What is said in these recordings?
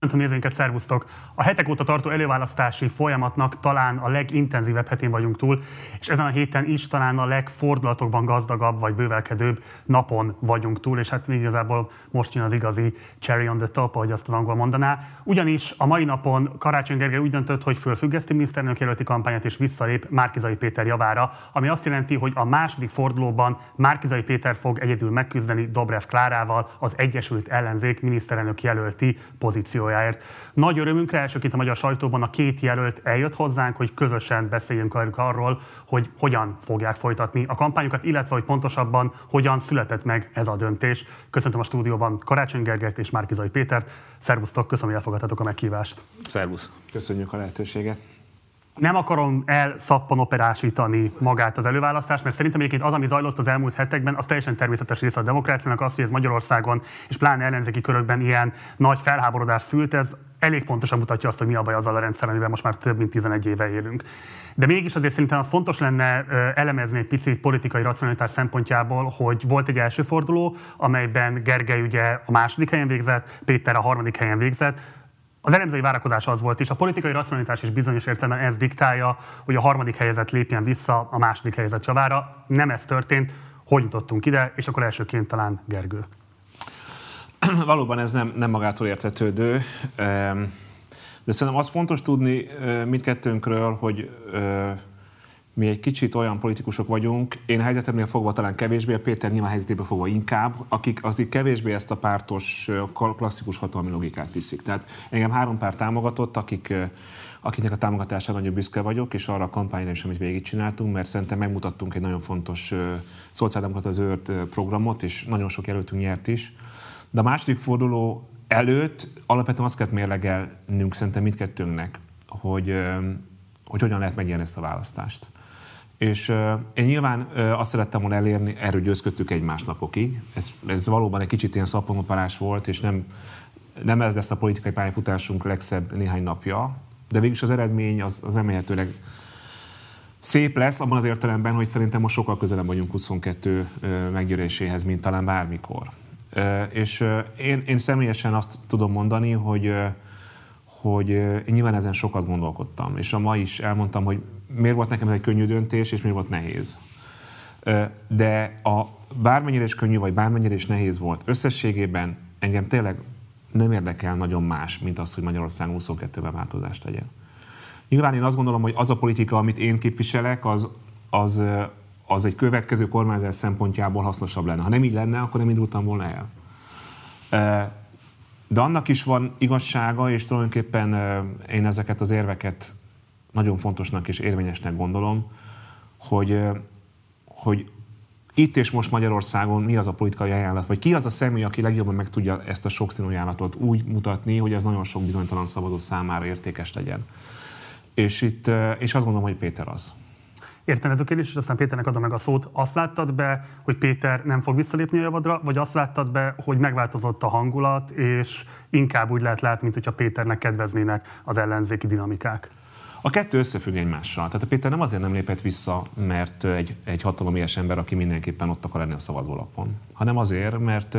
Köszöntöm nézőinket, szervusztok! A hetek óta tartó előválasztási folyamatnak talán a legintenzívebb hetén vagyunk túl, és ezen a héten is talán a legfordulatokban gazdagabb vagy bővelkedőbb napon vagyunk túl, és hát igazából most jön az igazi cherry on the top, ahogy azt az angol mondaná. Ugyanis a mai napon Karácsony Gergely úgy döntött, hogy fölfüggeszti miniszterelnök jelölti kampányát és visszalép Márkizai Péter javára, ami azt jelenti, hogy a második fordulóban Márkizai Péter fog egyedül megküzdeni Dobrev Klárával az Egyesült Ellenzék miniszterelnök jelölti pozíció pozíciójáért. Nagy örömünkre elsőként a magyar sajtóban a két jelölt eljött hozzánk, hogy közösen beszéljünk arról, hogy hogyan fogják folytatni a kampányokat, illetve hogy pontosabban hogyan született meg ez a döntés. Köszöntöm a stúdióban Karácsony Gergelyt és Márkizai Pétert. Szervusztok, köszönöm, hogy elfogadtatok a meghívást. Szervusz. Köszönjük a lehetőséget nem akarom elszappan magát az előválasztást, mert szerintem egyébként az, ami zajlott az elmúlt hetekben, az teljesen természetes része a demokráciának, az, hogy ez Magyarországon és pláne ellenzéki körökben ilyen nagy felháborodás szült, ez elég pontosan mutatja azt, hogy mi a baj azzal a rendszer, amivel most már több mint 11 éve élünk. De mégis azért szerintem az fontos lenne elemezni egy picit politikai racionalitás szempontjából, hogy volt egy első forduló, amelyben Gergely ugye a második helyen végzett, Péter a harmadik helyen végzett, az elemzői várakozás az volt, és a politikai racionalitás is bizonyos értelemben ez diktálja, hogy a harmadik helyzet lépjen vissza a második helyzet javára. Nem ez történt. Hogy jutottunk ide, és akkor elsőként talán Gergő. Valóban ez nem, nem magától értetődő, de szerintem az fontos tudni mindkettőnkről, hogy mi egy kicsit olyan politikusok vagyunk, én helyzetemnél fogva talán kevésbé, a Péter nyilván helyzetéből fogva inkább, akik azért kevésbé ezt a pártos, klasszikus hatalmi logikát viszik. Tehát engem három párt támogatott, akik, akiknek a támogatására nagyon büszke vagyok, és arra a kampányra is, amit végigcsináltunk, mert szerintem megmutattunk egy nagyon fontos szociáldemokrata zöld programot, és nagyon sok jelöltünk nyert is. De a második forduló előtt alapvetően azt kellett mérlegelnünk szerintem mindkettőnknek, hogy, hogy hogyan lehet megnyerni ezt a választást. És uh, én nyilván uh, azt szerettem volna elérni, erről győzködtük egymás napokig. Ez, ez valóban egy kicsit ilyen szapponoparás volt, és nem, nem ez lesz a politikai pályafutásunk legszebb néhány napja, de végülis az eredmény az, az remélhetőleg szép lesz, abban az értelemben, hogy szerintem most sokkal közelebb vagyunk 22 uh, meggyőréséhez, mint talán bármikor. Uh, és uh, én, én személyesen azt tudom mondani, hogy uh, hogy én nyilván ezen sokat gondolkodtam, és a ma is elmondtam, hogy miért volt nekem ez egy könnyű döntés, és miért volt nehéz. De a bármennyire is könnyű, vagy bármennyire is nehéz volt, összességében engem tényleg nem érdekel nagyon más, mint az, hogy Magyarország 22-ben változást tegyen. Nyilván én azt gondolom, hogy az a politika, amit én képviselek, az, az, az egy következő kormányzás szempontjából hasznosabb lenne. Ha nem így lenne, akkor nem indultam volna el. De annak is van igazsága, és tulajdonképpen én ezeket az érveket nagyon fontosnak és érvényesnek gondolom, hogy, hogy itt és most Magyarországon mi az a politikai ajánlat, vagy ki az a személy, aki legjobban meg tudja ezt a sokszínű ajánlatot úgy mutatni, hogy ez nagyon sok bizonytalan szabadó számára értékes legyen. És, itt, és azt gondolom, hogy Péter az. Értem ez a kérdés, és aztán Péternek adom meg a szót. Azt láttad be, hogy Péter nem fog visszalépni a javadra, vagy azt láttad be, hogy megváltozott a hangulat, és inkább úgy lehet látni, mint hogyha Péternek kedveznének az ellenzéki dinamikák? A kettő összefügg egymással. Tehát a Péter nem azért nem lépett vissza, mert egy, egy hatalomies ember, aki mindenképpen ott akar lenni a szavazólapon, hanem azért, mert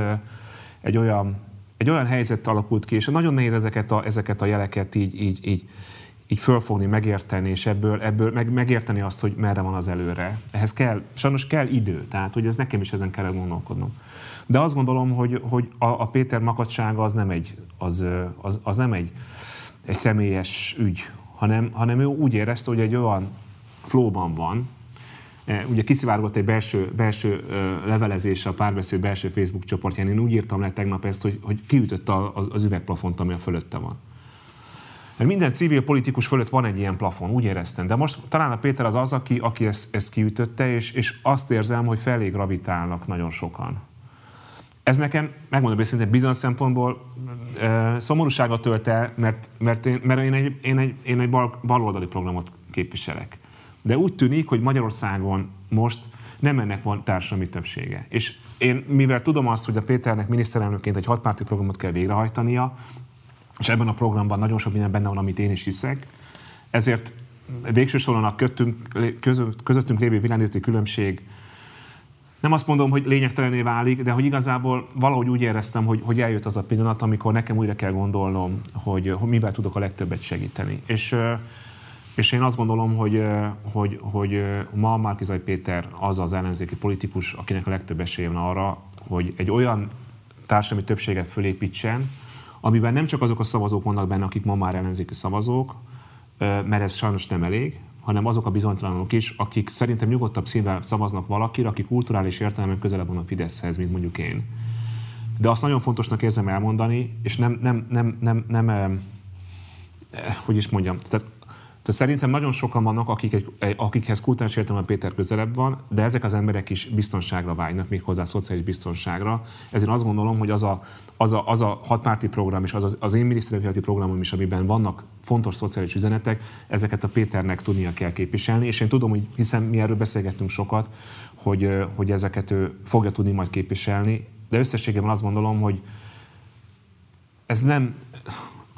egy olyan, egy olyan helyzet alakult ki, és nagyon nehéz ezeket a, ezeket a jeleket így, így, így, így fölfogni, megérteni, és ebből, ebből meg, megérteni azt, hogy merre van az előre. Ehhez kell, sajnos kell idő, tehát hogy ez nekem is ezen kell gondolkodnom. De azt gondolom, hogy, hogy a, a Péter makadsága az nem egy, az, az, az nem egy, egy személyes ügy, hanem, hanem ő úgy érezte, hogy egy olyan flóban van, e, ugye kiszivárgott egy belső, belső levelezés a párbeszéd belső Facebook csoportján. Én úgy írtam le tegnap ezt, hogy, hogy kiütött az, az üvegplafont, ami a fölötte van. Mert minden civil politikus fölött van egy ilyen plafon, úgy éreztem. De most talán a Péter az az, aki, aki ezt, ezt kiütötte, és, és azt érzem, hogy felé gravitálnak nagyon sokan. Ez nekem, megmondom őszintén, bizonyos szempontból e, szomorúságot tölt el, mert, mert, én, mert én egy, én egy, én egy bal, baloldali programot képviselek. De úgy tűnik, hogy Magyarországon most nem ennek van társadalmi többsége. És én, mivel tudom azt, hogy a Péternek miniszterelnökként egy hatpárti programot kell végrehajtania, és ebben a programban nagyon sok minden benne van, amit én is hiszek, ezért végső soron a közöttünk, közöttünk lévő világnézeti különbség nem azt mondom, hogy lényegtelené válik, de hogy igazából valahogy úgy éreztem, hogy, hogy eljött az a pillanat, amikor nekem újra kell gondolnom, hogy, hogy mivel tudok a legtöbbet segíteni. És, és én azt gondolom, hogy, hogy, hogy ma Márkizai Péter az az ellenzéki politikus, akinek a legtöbb esélye van arra, hogy egy olyan társadalmi többséget fölépítsen, amiben nem csak azok a szavazók vannak benne, akik ma már ellenzéki szavazók, mert ez sajnos nem elég, hanem azok a bizonytalanok is, akik szerintem nyugodtabb szívvel szavaznak valakire, aki kulturális értelemben közelebb van a Fideszhez, mint mondjuk én. De azt nagyon fontosnak érzem elmondani, és nem, nem, nem, nem, nem, nem hogy is mondjam, tehát tehát szerintem nagyon sokan vannak, akik egy, akikhez kultúrás értelemben Péter közelebb van, de ezek az emberek is biztonságra vágynak, méghozzá szociális biztonságra. Ezért azt gondolom, hogy az a, az a, az a hatpárti program és az, az, az én minisztériumi programom is, amiben vannak fontos szociális üzenetek, ezeket a Péternek tudnia kell képviselni, és én tudom, hogy hiszen mi erről beszélgettünk sokat, hogy, hogy ezeket ő fogja tudni majd képviselni, de összességében azt gondolom, hogy ez nem,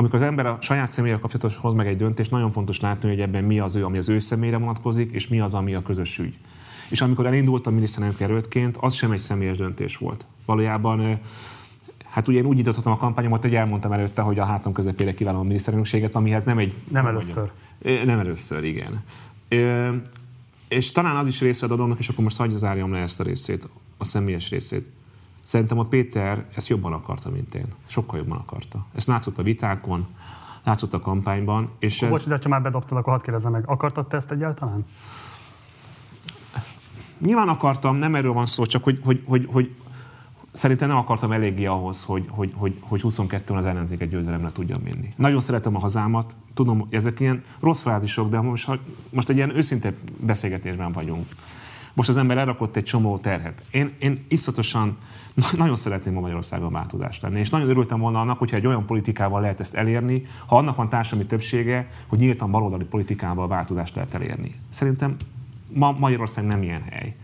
amikor az ember a saját személyre kapcsolatos hoz meg egy döntést, nagyon fontos látni, hogy ebben mi az ő, ami az ő személyre vonatkozik, és mi az, ami a közös ügy. És amikor elindultam miniszterelnök jelöltként, az sem egy személyes döntés volt. Valójában Hát ugye én úgy indítottam a kampányomat, hogy elmondtam előtte, hogy a hátam közepére kívánom a miniszterelnökséget, amihez nem egy... Nem először. Mondjam, nem először, igen. És talán az is része a dolognak, és akkor most hagyja zárjam le ezt a részét, a személyes részét. Szerintem a Péter ezt jobban akarta, mint én. Sokkal jobban akarta. Ezt látszott a vitákon, látszott a kampányban. És ez... Bocs, de ha már bedobtad, akkor hadd kérdezzem meg, akartad te ezt egyáltalán? Nyilván akartam, nem erről van szó, csak hogy, hogy, hogy, hogy szerintem nem akartam eléggé ahhoz, hogy, hogy, hogy, hogy 22-on az ellenzéket győzelemre tudjam vinni. Nagyon szeretem a hazámat, tudom, ezek ilyen rossz frázisok, de most, most egy ilyen őszinte beszélgetésben vagyunk. Most az ember elrakott egy csomó terhet. Én, én iszatosan nagyon szeretném a Magyarországon változást lenni, és nagyon örültem volna annak, hogyha egy olyan politikával lehet ezt elérni, ha annak van társadalmi többsége, hogy nyíltan baloldali politikával változást lehet elérni. Szerintem ma Magyarország nem ilyen hely.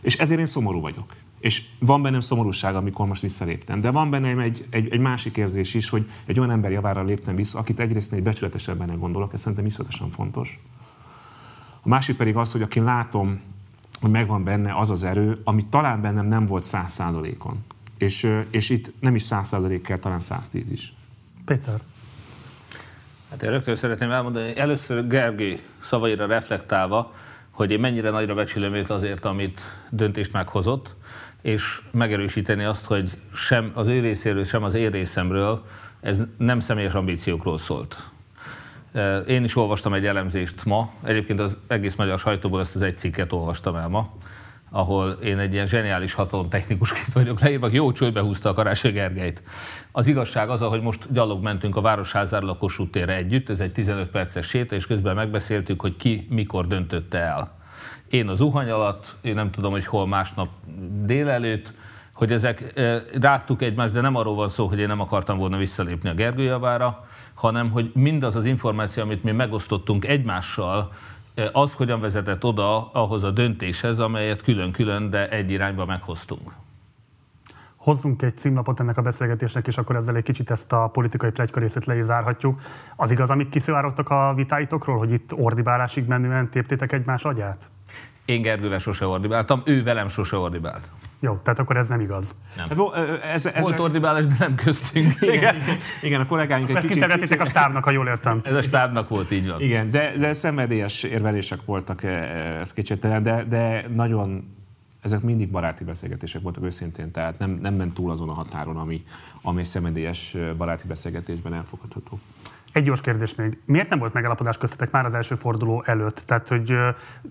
És ezért én szomorú vagyok. És van bennem szomorúság, amikor most visszaléptem. De van bennem egy, egy, egy másik érzés is, hogy egy olyan ember javára léptem vissza, akit egyrészt egy becsületesebben gondolok, ez szerintem iszonyatosan fontos. A másik pedig az, hogy aki látom hogy megvan benne az az erő, ami talán bennem nem volt száz százalékon. És, és itt nem is száz százalék kell, talán 110 is. Péter. Hát én rögtön szeretném elmondani, először Gergely szavaira reflektálva, hogy én mennyire nagyra becsülöm őt azért, amit döntést meghozott, és megerősíteni azt, hogy sem az ő részéről, sem az én részemről ez nem személyes ambíciókról szólt. Én is olvastam egy elemzést ma, egyébként az egész magyar sajtóból ezt az egy cikket olvastam el ma, ahol én egy ilyen zseniális hatalomtechnikusként vagyok leírva, jó csőbe húzta a Karácsony Gergelyt. Az igazság az, hogy most gyalog mentünk a Városházára a Kossuth térre együtt, ez egy 15 perces séta, és közben megbeszéltük, hogy ki mikor döntötte el. Én az zuhany alatt, én nem tudom, hogy hol másnap délelőtt, hogy ezek rágtuk egymást, de nem arról van szó, hogy én nem akartam volna visszalépni a Gergő javára, hanem hogy mindaz az információ, amit mi megosztottunk egymással, az hogyan vezetett oda ahhoz a döntéshez, amelyet külön-külön, de egy irányba meghoztunk. Hozzunk egy címlapot ennek a beszélgetésnek, és akkor ezzel egy kicsit ezt a politikai plegyka részét le is zárhatjuk. Az igaz, amit kiszivárogtak a vitáitokról, hogy itt ordibálásig menően téptétek egymás agyát? Én Gergővel sose ordibáltam, ő velem sose ordibált. Jó, tehát akkor ez nem igaz. Nem. Hát, ez, ez, Volt ordibálás, de nem köztünk. Igen, igen, igen a kollégáink egy kicsit... kicsit... a stábnak, ha jól értem. Ez a stábnak volt, így van. Igen, de, de szenvedélyes érvelések voltak, ez kicsit, de, de nagyon ezek mindig baráti beszélgetések voltak őszintén, tehát nem, nem ment túl azon a határon, ami, ami szenvedélyes baráti beszélgetésben elfogadható. Egy gyors kérdés még. Miért nem volt megállapodás köztetek már az első forduló előtt? Tehát, hogy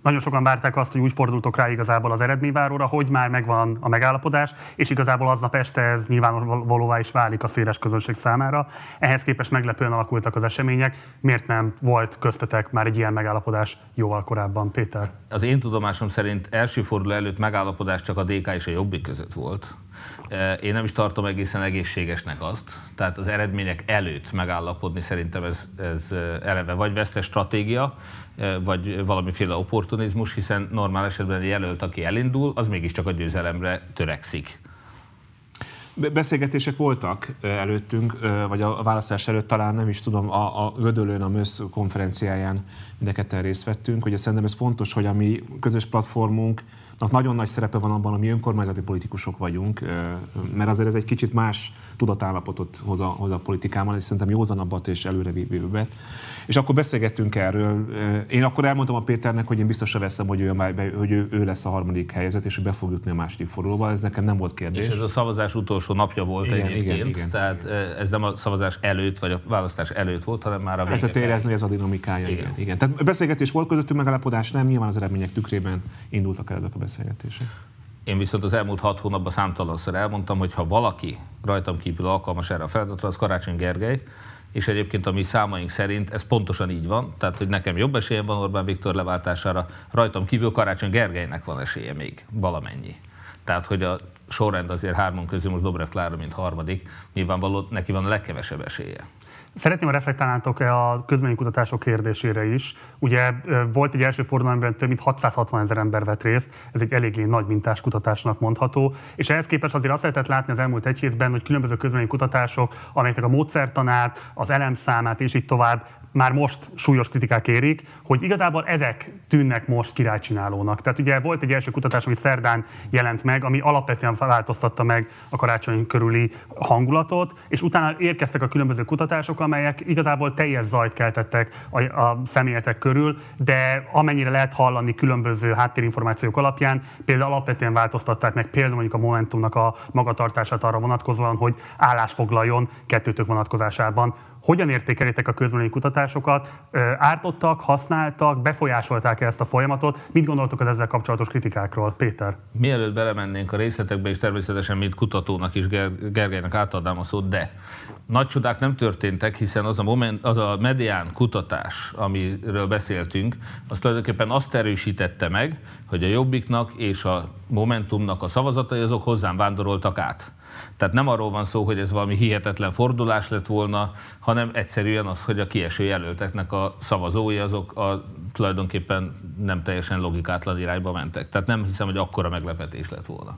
nagyon sokan várták azt, hogy úgy fordultok rá igazából az eredményváróra, hogy már megvan a megállapodás, és igazából aznap este ez nyilvánvalóvá is válik a széles közönség számára. Ehhez képest meglepően alakultak az események. Miért nem volt köztetek már egy ilyen megállapodás jóval korábban, Péter? Az én tudomásom szerint első forduló előtt megállapodás csak a DK és a Jobbik között volt. Én nem is tartom egészen egészségesnek azt, tehát az eredmények előtt megállapodni szerintem ez, ez eleve vagy vesztes stratégia, vagy valamiféle opportunizmus, hiszen normál esetben jelölt, aki elindul, az mégiscsak a győzelemre törekszik. Beszélgetések voltak előttünk, vagy a választás előtt talán nem is tudom, a, a Gödölőn, a MÖSZ konferenciáján mindeketen részt vettünk. Ugye szerintem ez fontos, hogy a mi közös platformunk nagyon nagy szerepe van abban, hogy mi önkormányzati politikusok vagyunk, mert azért ez egy kicsit más tudatállapotot hoz a, hoz a politikában, és szerintem józanabbat és előrevívőbbet. És akkor beszélgettünk erről. Én akkor elmondtam a Péternek, hogy én biztosra veszem, hogy ő, hogy ő, ő lesz a harmadik helyzet, és hogy be fog jutni a második fordulóba. Ez nekem nem volt kérdés. És ez a szavazás utolsó napja volt igen, egyébként. Igen, igen. Tehát ez nem a szavazás előtt, vagy a választás előtt volt, hanem már a vége. Hát érezni ez a dinamikája. Igen. igen. igen. Tehát beszélgetés volt közöttünk megállapodás, nem nyilván az eredmények tükrében indultak el ezek a beszélgetések. Én viszont az elmúlt hat hónapban számtalanszor elmondtam, hogy ha valaki rajtam kívül alkalmas erre a feladatra, az Karácsony Gergely, és egyébként a mi számaink szerint ez pontosan így van, tehát hogy nekem jobb esélyem van Orbán Viktor leváltására, rajtam kívül Karácsony Gergelynek van esélye még valamennyi. Tehát, hogy a sorrend azért hármon közül most Dobrev Klára, mint harmadik, nyilvánvaló neki van a legkevesebb esélye. Szeretném, a reflektálnátok a közménykutatások kérdésére is. Ugye volt egy első forduló, amiben több mint 660 ezer ember vett részt, ez egy eléggé nagy mintás kutatásnak mondható, és ehhez képest azért azt lehetett látni az elmúlt egy hétben, hogy különböző közménykutatások, amelyeknek a módszertanát, az elemszámát és így tovább már most súlyos kritikák érik, hogy igazából ezek tűnnek most királycsinálónak. Tehát ugye volt egy első kutatás, ami szerdán jelent meg, ami alapvetően változtatta meg a karácsony körüli hangulatot, és utána érkeztek a különböző kutatások, amelyek igazából teljes zajt keltettek a, a személyetek körül, de amennyire lehet hallani különböző háttérinformációk alapján, például alapvetően változtatták meg például mondjuk a Momentumnak a magatartását arra vonatkozóan, hogy állásfoglaljon kettőtök vonatkozásában hogyan értékelitek a kutatásokat? Ártottak, használtak, befolyásolták -e ezt a folyamatot? Mit gondoltok az ezzel kapcsolatos kritikákról, Péter? Mielőtt belemennénk a részletekbe, és természetesen mint kutatónak is Ger- Gergelynek átadnám a szót, de nagy csodák nem történtek, hiszen az a, moment, az a medián kutatás, amiről beszéltünk, az tulajdonképpen azt erősítette meg, hogy a Jobbiknak és a Momentumnak a szavazatai azok hozzám vándoroltak át. Tehát nem arról van szó, hogy ez valami hihetetlen fordulás lett volna, hanem egyszerűen az, hogy a kieső jelölteknek a szavazói azok a, tulajdonképpen nem teljesen logikátlan irányba mentek. Tehát nem hiszem, hogy akkora meglepetés lett volna.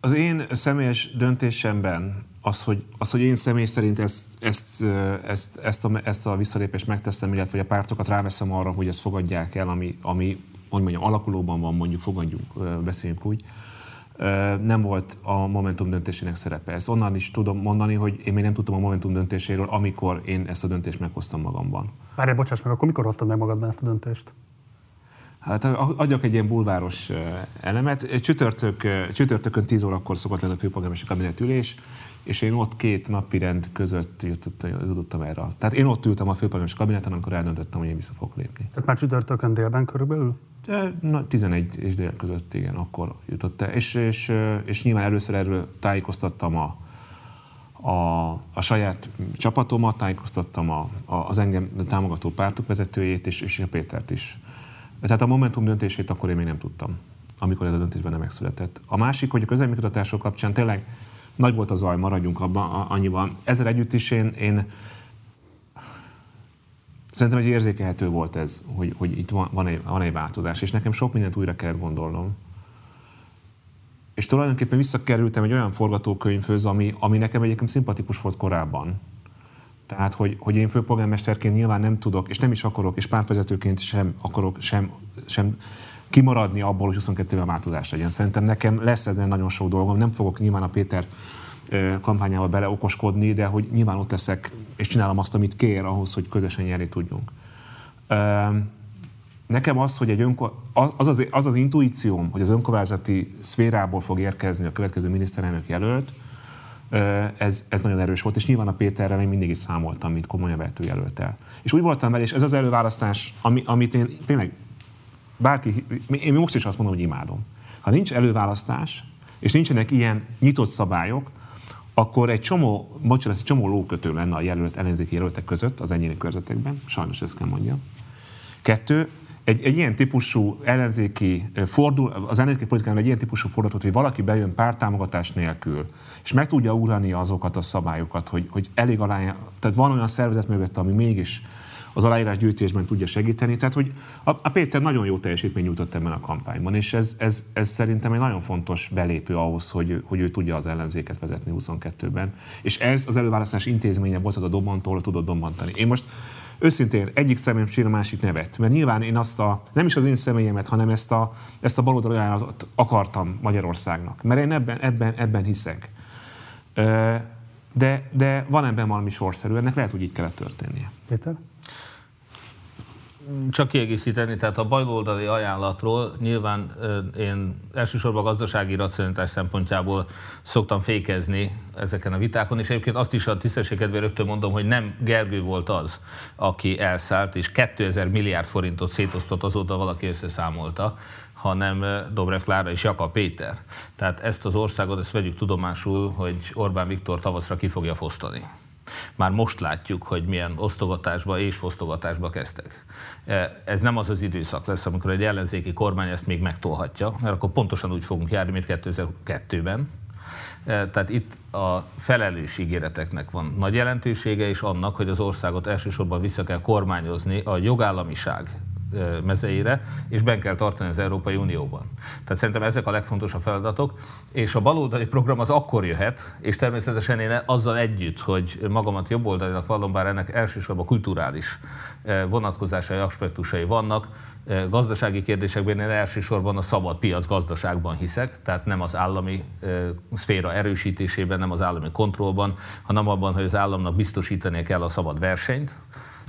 Az én személyes döntésemben az, hogy, az, hogy én személy szerint ezt, ezt, ezt, ezt, a, ezt a visszalépést megteszem, illetve hogy a pártokat ráveszem arra, hogy ezt fogadják el, ami, ami hogy mondjam, alakulóban van, mondjuk fogadjunk, beszéljünk úgy, nem volt a Momentum döntésének szerepe. Ezt onnan is tudom mondani, hogy én még nem tudtam a Momentum döntéséről, amikor én ezt a döntést meghoztam magamban. Várj, bocsáss meg, akkor mikor hoztad meg magadban ezt a döntést? Hát adjak egy ilyen bulváros elemet. Csütörtök, csütörtökön 10 órakor szokott lenni a főpolgármester kabinet ülés, és én ott két napi rend között jutottam erre. Tehát én ott ültem a főpolgármester kabineten, amikor eldöntöttem, hogy én vissza fogok lépni. Tehát már csütörtökön délben körülbelül? Na, 11 és dél között, igen, akkor jutott el. És, és, és nyilván először erről tájékoztattam a, a, a saját csapatomat, tájékoztattam a, a, az engem támogató pártok vezetőjét, és, és a Pétert is. Tehát a Momentum döntését akkor én még nem tudtam, amikor ez a döntésben nem megszületett. A másik, hogy a közelműkutatások kapcsán tényleg nagy volt a zaj, maradjunk abban annyiban. Ezzel együtt is én, én Szerintem egy érzékelhető volt ez, hogy, hogy itt van, van, egy, van egy változás, és nekem sok mindent újra kellett gondolnom. És tulajdonképpen visszakerültem egy olyan forgatókönyvhöz, ami, ami nekem egyébként szimpatikus volt korábban. Tehát, hogy, hogy én főpolgármesterként nyilván nem tudok, és nem is akarok, és pártvezetőként sem akarok sem, sem kimaradni abból, hogy 22-ben változás legyen. Szerintem nekem lesz ezen nagyon sok dolgom, nem fogok nyilván a Péter kampányával beleokoskodni, de hogy nyilván ott leszek, és csinálom azt, amit kér ahhoz, hogy közösen nyerni tudjunk. Nekem az, hogy egy önko- az, az, az, az intuícióm, hogy az önkormányzati szférából fog érkezni a következő miniszterelnök jelölt, ez, ez nagyon erős volt, és nyilván a Péterrel én mindig is számoltam, mint komolyabb jelöltel. És úgy voltam vele, és ez az előválasztás, ami, amit én tényleg bárki, én most is azt mondom, hogy imádom. Ha nincs előválasztás, és nincsenek ilyen nyitott szabályok, akkor egy csomó, bocsánat, egy csomó lókötő lenne a jelölt, ellenzéki jelöltek között az egyéni körzetekben, sajnos ezt kell mondjam. Kettő, egy, egy ilyen típusú ellenzéki fordul, az ellenzéki politikában egy ilyen típusú fordulatot, hogy valaki bejön pártámogatás nélkül, és meg tudja urani azokat a szabályokat, hogy, hogy elég alá, tehát van olyan szervezet mögött, ami mégis az aláírás gyűjtésben tudja segíteni. Tehát, hogy a, a Péter nagyon jó teljesítmény nyújtott ebben a kampányban, és ez, ez, ez szerintem egy nagyon fontos belépő ahhoz, hogy, hogy ő tudja az ellenzéket vezetni 22-ben. És ez az előválasztás intézménye volt az a dobbantól, tudott dobbantani. Én most őszintén egyik szemem sír, a másik nevet. Mert nyilván én azt a, nem is az én személyemet, hanem ezt a, ezt a baloldali ajánlatot akartam Magyarországnak. Mert én ebben, ebben, ebben hiszek. De, de van ebben valami sorszerű, ennek lehet, hogy így kellett történnie. Péter? csak kiegészíteni, tehát a baloldali ajánlatról nyilván én elsősorban a gazdasági racionalitás szempontjából szoktam fékezni ezeken a vitákon, és egyébként azt is a tisztességkedvéért rögtön mondom, hogy nem Gergő volt az, aki elszállt, és 2000 milliárd forintot szétosztott, azóta valaki összeszámolta, hanem Dobrev Klára és Jakab Péter. Tehát ezt az országot, ezt vegyük tudomásul, hogy Orbán Viktor tavaszra ki fogja fosztani. Már most látjuk, hogy milyen osztogatásba és fosztogatásba kezdtek. E, ez nem az az időszak lesz, amikor egy ellenzéki kormány ezt még megtolhatja, mert akkor pontosan úgy fogunk járni, mint 2002-ben. E, tehát itt a felelős ígéreteknek van nagy jelentősége, és annak, hogy az országot elsősorban vissza kell kormányozni a jogállamiság mezeire, és ben kell tartani az Európai Unióban. Tehát szerintem ezek a legfontosabb feladatok, és a baloldali program az akkor jöhet, és természetesen én azzal együtt, hogy magamat jobboldalinak vallom, bár ennek elsősorban kulturális vonatkozásai, aspektusai vannak, gazdasági kérdésekben én elsősorban a szabad piac gazdaságban hiszek, tehát nem az állami szféra erősítésében, nem az állami kontrollban, hanem abban, hogy az államnak biztosítania kell a szabad versenyt,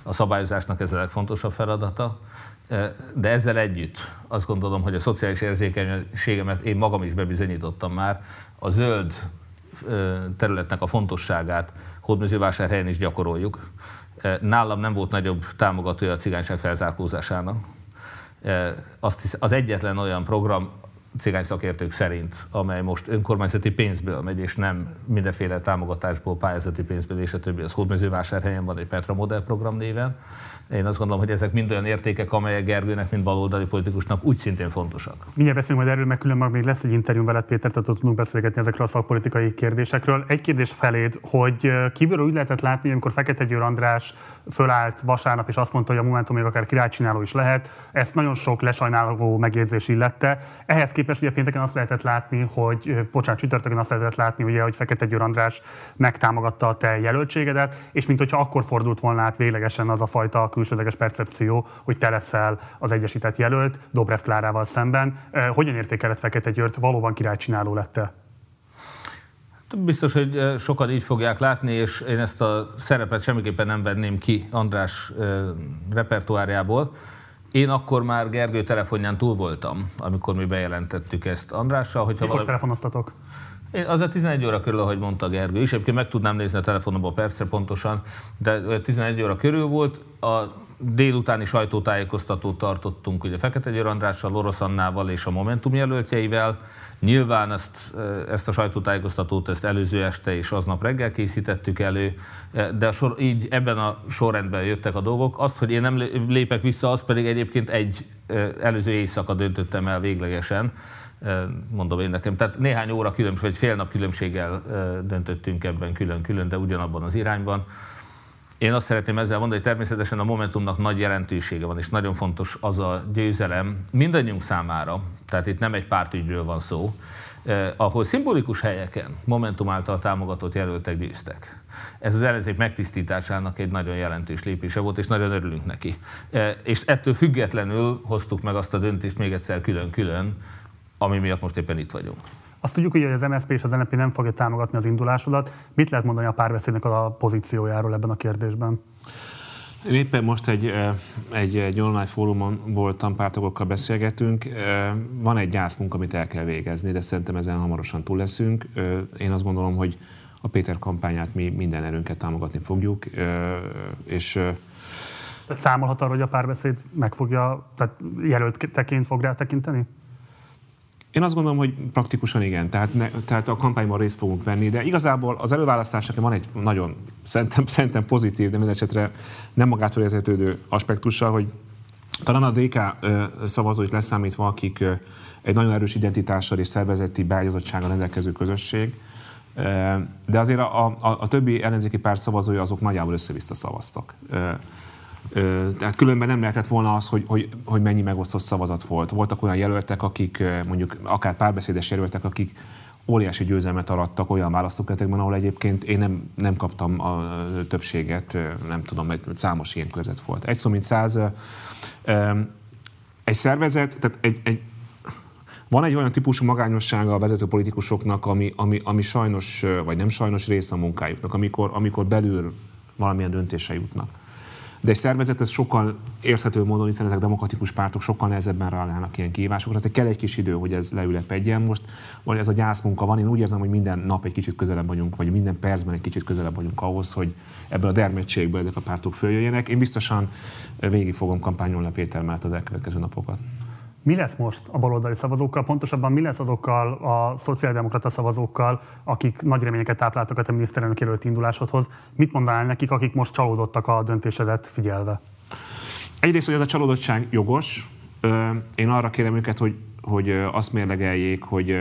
a szabályozásnak ez a legfontosabb feladata, de ezzel együtt azt gondolom, hogy a szociális érzékenységemet én magam is bebizonyítottam már, a zöld területnek a fontosságát Hódmezővásárhelyen is gyakoroljuk. Nálam nem volt nagyobb támogatója a cigányság felzárkózásának. Azt hisz, az egyetlen olyan program, cigány szakértők szerint, amely most önkormányzati pénzből megy, és nem mindenféle támogatásból, pályázati pénzből, és a többi, az Hódmezővásárhelyen van egy Petra Model program néven, én azt gondolom, hogy ezek mind olyan értékek, amelyek Gergőnek, mint baloldali politikusnak úgy szintén fontosak. Mindjárt beszélünk majd erről, meg külön még lesz egy interjú veled, Péter, tehát tudunk beszélgetni ezekről a szakpolitikai kérdésekről. Egy kérdés feléd, hogy kívülről úgy lehetett látni, amikor Fekete Győr András fölállt vasárnap, és azt mondta, hogy a Momentum még akár királycsináló is lehet. Ezt nagyon sok lesajnáló megjegyzés illette. Ehhez képest ugye pénteken azt lehetett látni, hogy, bocsánat, csütörtökön azt lehetett látni, ugye, hogy Fekete Győr András megtámogatta a te jelöltségedet, és mint hogyha akkor fordult volna át véglegesen az a fajta külsődleges percepció, hogy te leszel az egyesített jelölt Dobrev Klárával szemben. Hogyan értékeled Fekete Győrt? Valóban királycsináló lette? Biztos, hogy sokan így fogják látni, és én ezt a szerepet semmiképpen nem venném ki András repertoárjából. Én akkor már Gergő telefonján túl voltam, amikor mi bejelentettük ezt Andrással. Hogyha Mikor valami... telefonoztatok? Az a 11 óra körül, ahogy mondta Gergő, és egyébként meg tudnám nézni a telefonomban persze pontosan, de 11 óra körül volt. A délutáni sajtótájékoztatót tartottunk ugye Fekete Győr Andrással, Orosz Annával és a Momentum jelöltjeivel. Nyilván ezt, ezt a sajtótájékoztatót ezt előző este és aznap reggel készítettük elő, de sor, így ebben a sorrendben jöttek a dolgok. Azt, hogy én nem lépek vissza, azt pedig egyébként egy előző éjszaka döntöttem el véglegesen, mondom én nekem. Tehát néhány óra különbség, vagy fél nap különbséggel döntöttünk ebben külön-külön, de ugyanabban az irányban. Én azt szeretném ezzel mondani, hogy természetesen a Momentumnak nagy jelentősége van, és nagyon fontos az a győzelem mindannyiunk számára, tehát itt nem egy pártügyről van szó, eh, ahol szimbolikus helyeken Momentum által támogatott jelöltek győztek. Ez az ellenzék megtisztításának egy nagyon jelentős lépése volt, és nagyon örülünk neki. Eh, és ettől függetlenül hoztuk meg azt a döntést még egyszer külön-külön, ami miatt most éppen itt vagyunk. Azt tudjuk, hogy az MSZP és az NLP nem fogja támogatni az indulásodat. Mit lehet mondani a párbeszédnek a pozíciójáról ebben a kérdésben? Én éppen most egy, egy, egy online fórumon voltam, pártokokkal beszélgetünk. Van egy gyászmunka, amit el kell végezni, de szerintem ezen hamarosan túl leszünk. Én azt gondolom, hogy a Péter kampányát mi minden erőnket támogatni fogjuk, és tehát számolhat arra, hogy a párbeszéd meg fogja, tehát jelöltként fog rá tekinteni? Én azt gondolom, hogy praktikusan igen, tehát, ne, tehát a kampányban részt fogunk venni, de igazából az előválasztásnak van egy nagyon szerintem, szerintem pozitív, de mindesetre nem magától értetődő aspektusa, hogy talán a DK szavazóit leszámítva, akik egy nagyon erős identitással és szervezeti beágyazottsággal rendelkező közösség, de azért a, a, a többi ellenzéki párt szavazója azok nagyjából össze-vissza szavaztak. Tehát különben nem lehetett volna az, hogy, hogy, hogy mennyi megosztott szavazat volt. Voltak olyan jelöltek, akik mondjuk akár párbeszédes jelöltek, akik óriási győzelmet arattak olyan választókeretekben, ahol egyébként én nem, nem kaptam a többséget, nem tudom, mert számos ilyen között volt. Egy szó mint száz. Egy szervezet, tehát egy, egy, van egy olyan típusú magányossága a vezető politikusoknak, ami, ami, ami sajnos, vagy nem sajnos része a munkájuknak, amikor, amikor belül valamilyen döntése jutnak. De egy szervezet ez sokkal érthető módon, hiszen ezek demokratikus pártok sokkal nehezebben reagálnak ilyen kihívásokra. Tehát kell egy kis idő, hogy ez leülepedjen. Most vagy ez a gyászmunka van, én úgy érzem, hogy minden nap egy kicsit közelebb vagyunk, vagy minden percben egy kicsit közelebb vagyunk ahhoz, hogy ebből a dermedtségből ezek a pártok följöjjenek. Én biztosan végig fogom kampányolni a Péter mellett az elkövetkező napokat. Mi lesz most a baloldali szavazókkal, pontosabban mi lesz azokkal a szociáldemokrata szavazókkal, akik nagy reményeket tápláltak a te miniszterelnök jelölt indulásodhoz? Mit mondanál nekik, akik most csalódottak a döntésedet figyelve? Egyrészt, hogy ez a csalódottság jogos. Én arra kérem őket, hogy, hogy azt mérlegeljék, hogy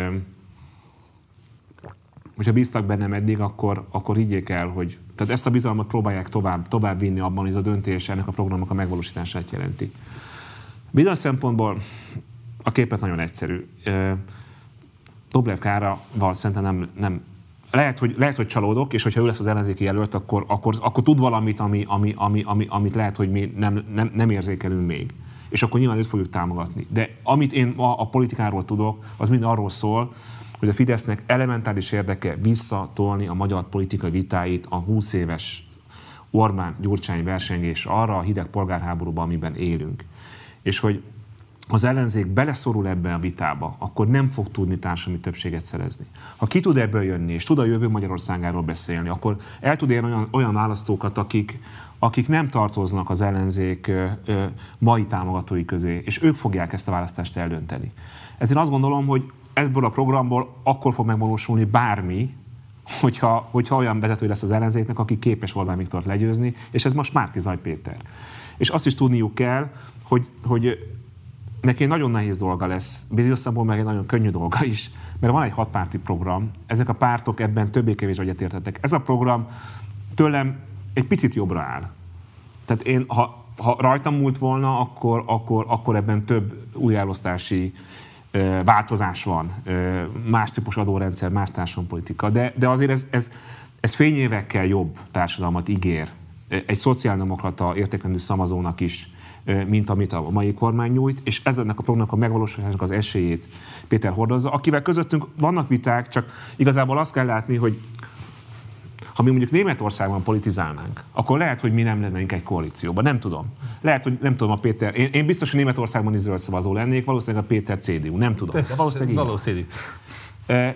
hogyha bíztak bennem eddig, akkor, akkor higgyék el, hogy tehát ezt a bizalmat próbálják tovább, tovább vinni abban, hogy ez a döntés ennek a programnak a megvalósítását jelenti. Bizonyos szempontból a képet nagyon egyszerű. Doblev Káraval szerintem nem, nem lehet, hogy, lehet, hogy csalódok, és hogyha ő lesz az ellenzéki jelölt, akkor, akkor, akkor tud valamit, ami, ami, ami, ami, amit lehet, hogy mi nem, nem, nem érzékelünk még. És akkor nyilván őt fogjuk támogatni. De amit én ma a politikáról tudok, az mind arról szól, hogy a Fidesznek elementáris érdeke visszatolni a magyar politikai vitáit a 20 éves Orbán-Gyurcsány versengés arra a hideg polgárháborúban, amiben élünk és hogy az ellenzék beleszorul ebbe a vitába, akkor nem fog tudni társadalmi többséget szerezni. Ha ki tud ebből jönni, és tud a jövő Magyarországáról beszélni, akkor el tud érni olyan, olyan választókat, akik, akik nem tartoznak az ellenzék ö, ö, mai támogatói közé, és ők fogják ezt a választást eldönteni. Ezért azt gondolom, hogy ebből a programból akkor fog megvalósulni bármi, hogyha, hogyha olyan vezető lesz az ellenzéknek, aki képes Orbán Viktort legyőzni, és ez most Márki Zaj Péter. És azt is tudniuk kell, hogy, hogy neki nagyon nehéz dolga lesz, bizonyos meg egy nagyon könnyű dolga is, mert van egy hatpárti program, ezek a pártok ebben többé-kevésbé egyetértettek. Ez a program tőlem egy picit jobbra áll. Tehát én, ha, ha rajtam múlt volna, akkor, akkor, akkor ebben több újjálosztási ö, változás van, ö, más típus adórendszer, más társadalompolitika, de, de azért ez, ez, ez fényévekkel jobb társadalmat ígér. Egy szociáldemokrata értékendő szamazónak is, mint amit a mai kormány nyújt, és ezennek a programnak a megvalósulásának az esélyét Péter hordozza, akivel közöttünk vannak viták, csak igazából azt kell látni, hogy ha mi mondjuk Németországban politizálnánk, akkor lehet, hogy mi nem lennénk egy koalícióban. Nem tudom. Lehet, hogy nem tudom, a Péter. Én, én biztos, hogy Németországban is zöld szavazó lennék, valószínűleg a Péter CDU. Nem tudom. De valószínűleg Valószínű.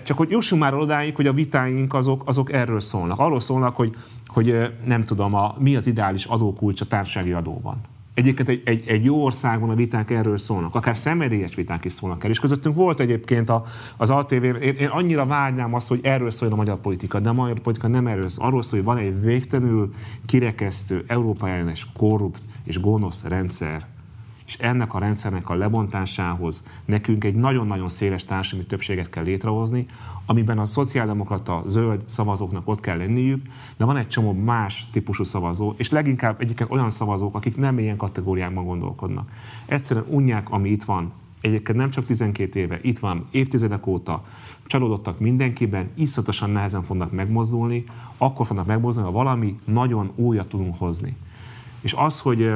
Csak hogy jussunk már odáig, hogy a vitáink azok, azok erről szólnak. Arról szólnak, hogy, hogy nem tudom, a, mi az ideális adókulcs a társasági adóban. Egyébként egy, egy, egy jó országban a viták erről szólnak, akár szenvedélyes viták is szólnak el. És közöttünk volt egyébként a, az ATV, én, én annyira vágynám azt, hogy erről szóljon a magyar politika, de a magyar politika nem erről szól. Arról szól, hogy van egy végtelenül kirekesztő, Európa ellenes, korrupt és gonosz rendszer, és ennek a rendszernek a lebontásához nekünk egy nagyon-nagyon széles társadalmi többséget kell létrehozni, amiben a szociáldemokrata zöld szavazóknak ott kell lenniük, de van egy csomó más típusú szavazó, és leginkább egyébként olyan szavazók, akik nem ilyen kategóriákban gondolkodnak. Egyszerűen unják, ami itt van. Egyébként nem csak 12 éve, itt van évtizedek óta, csalódottak mindenkiben, iszatosan nehezen fognak megmozdulni, akkor fognak megmozdulni, ha valami nagyon újat tudunk hozni. És az, hogy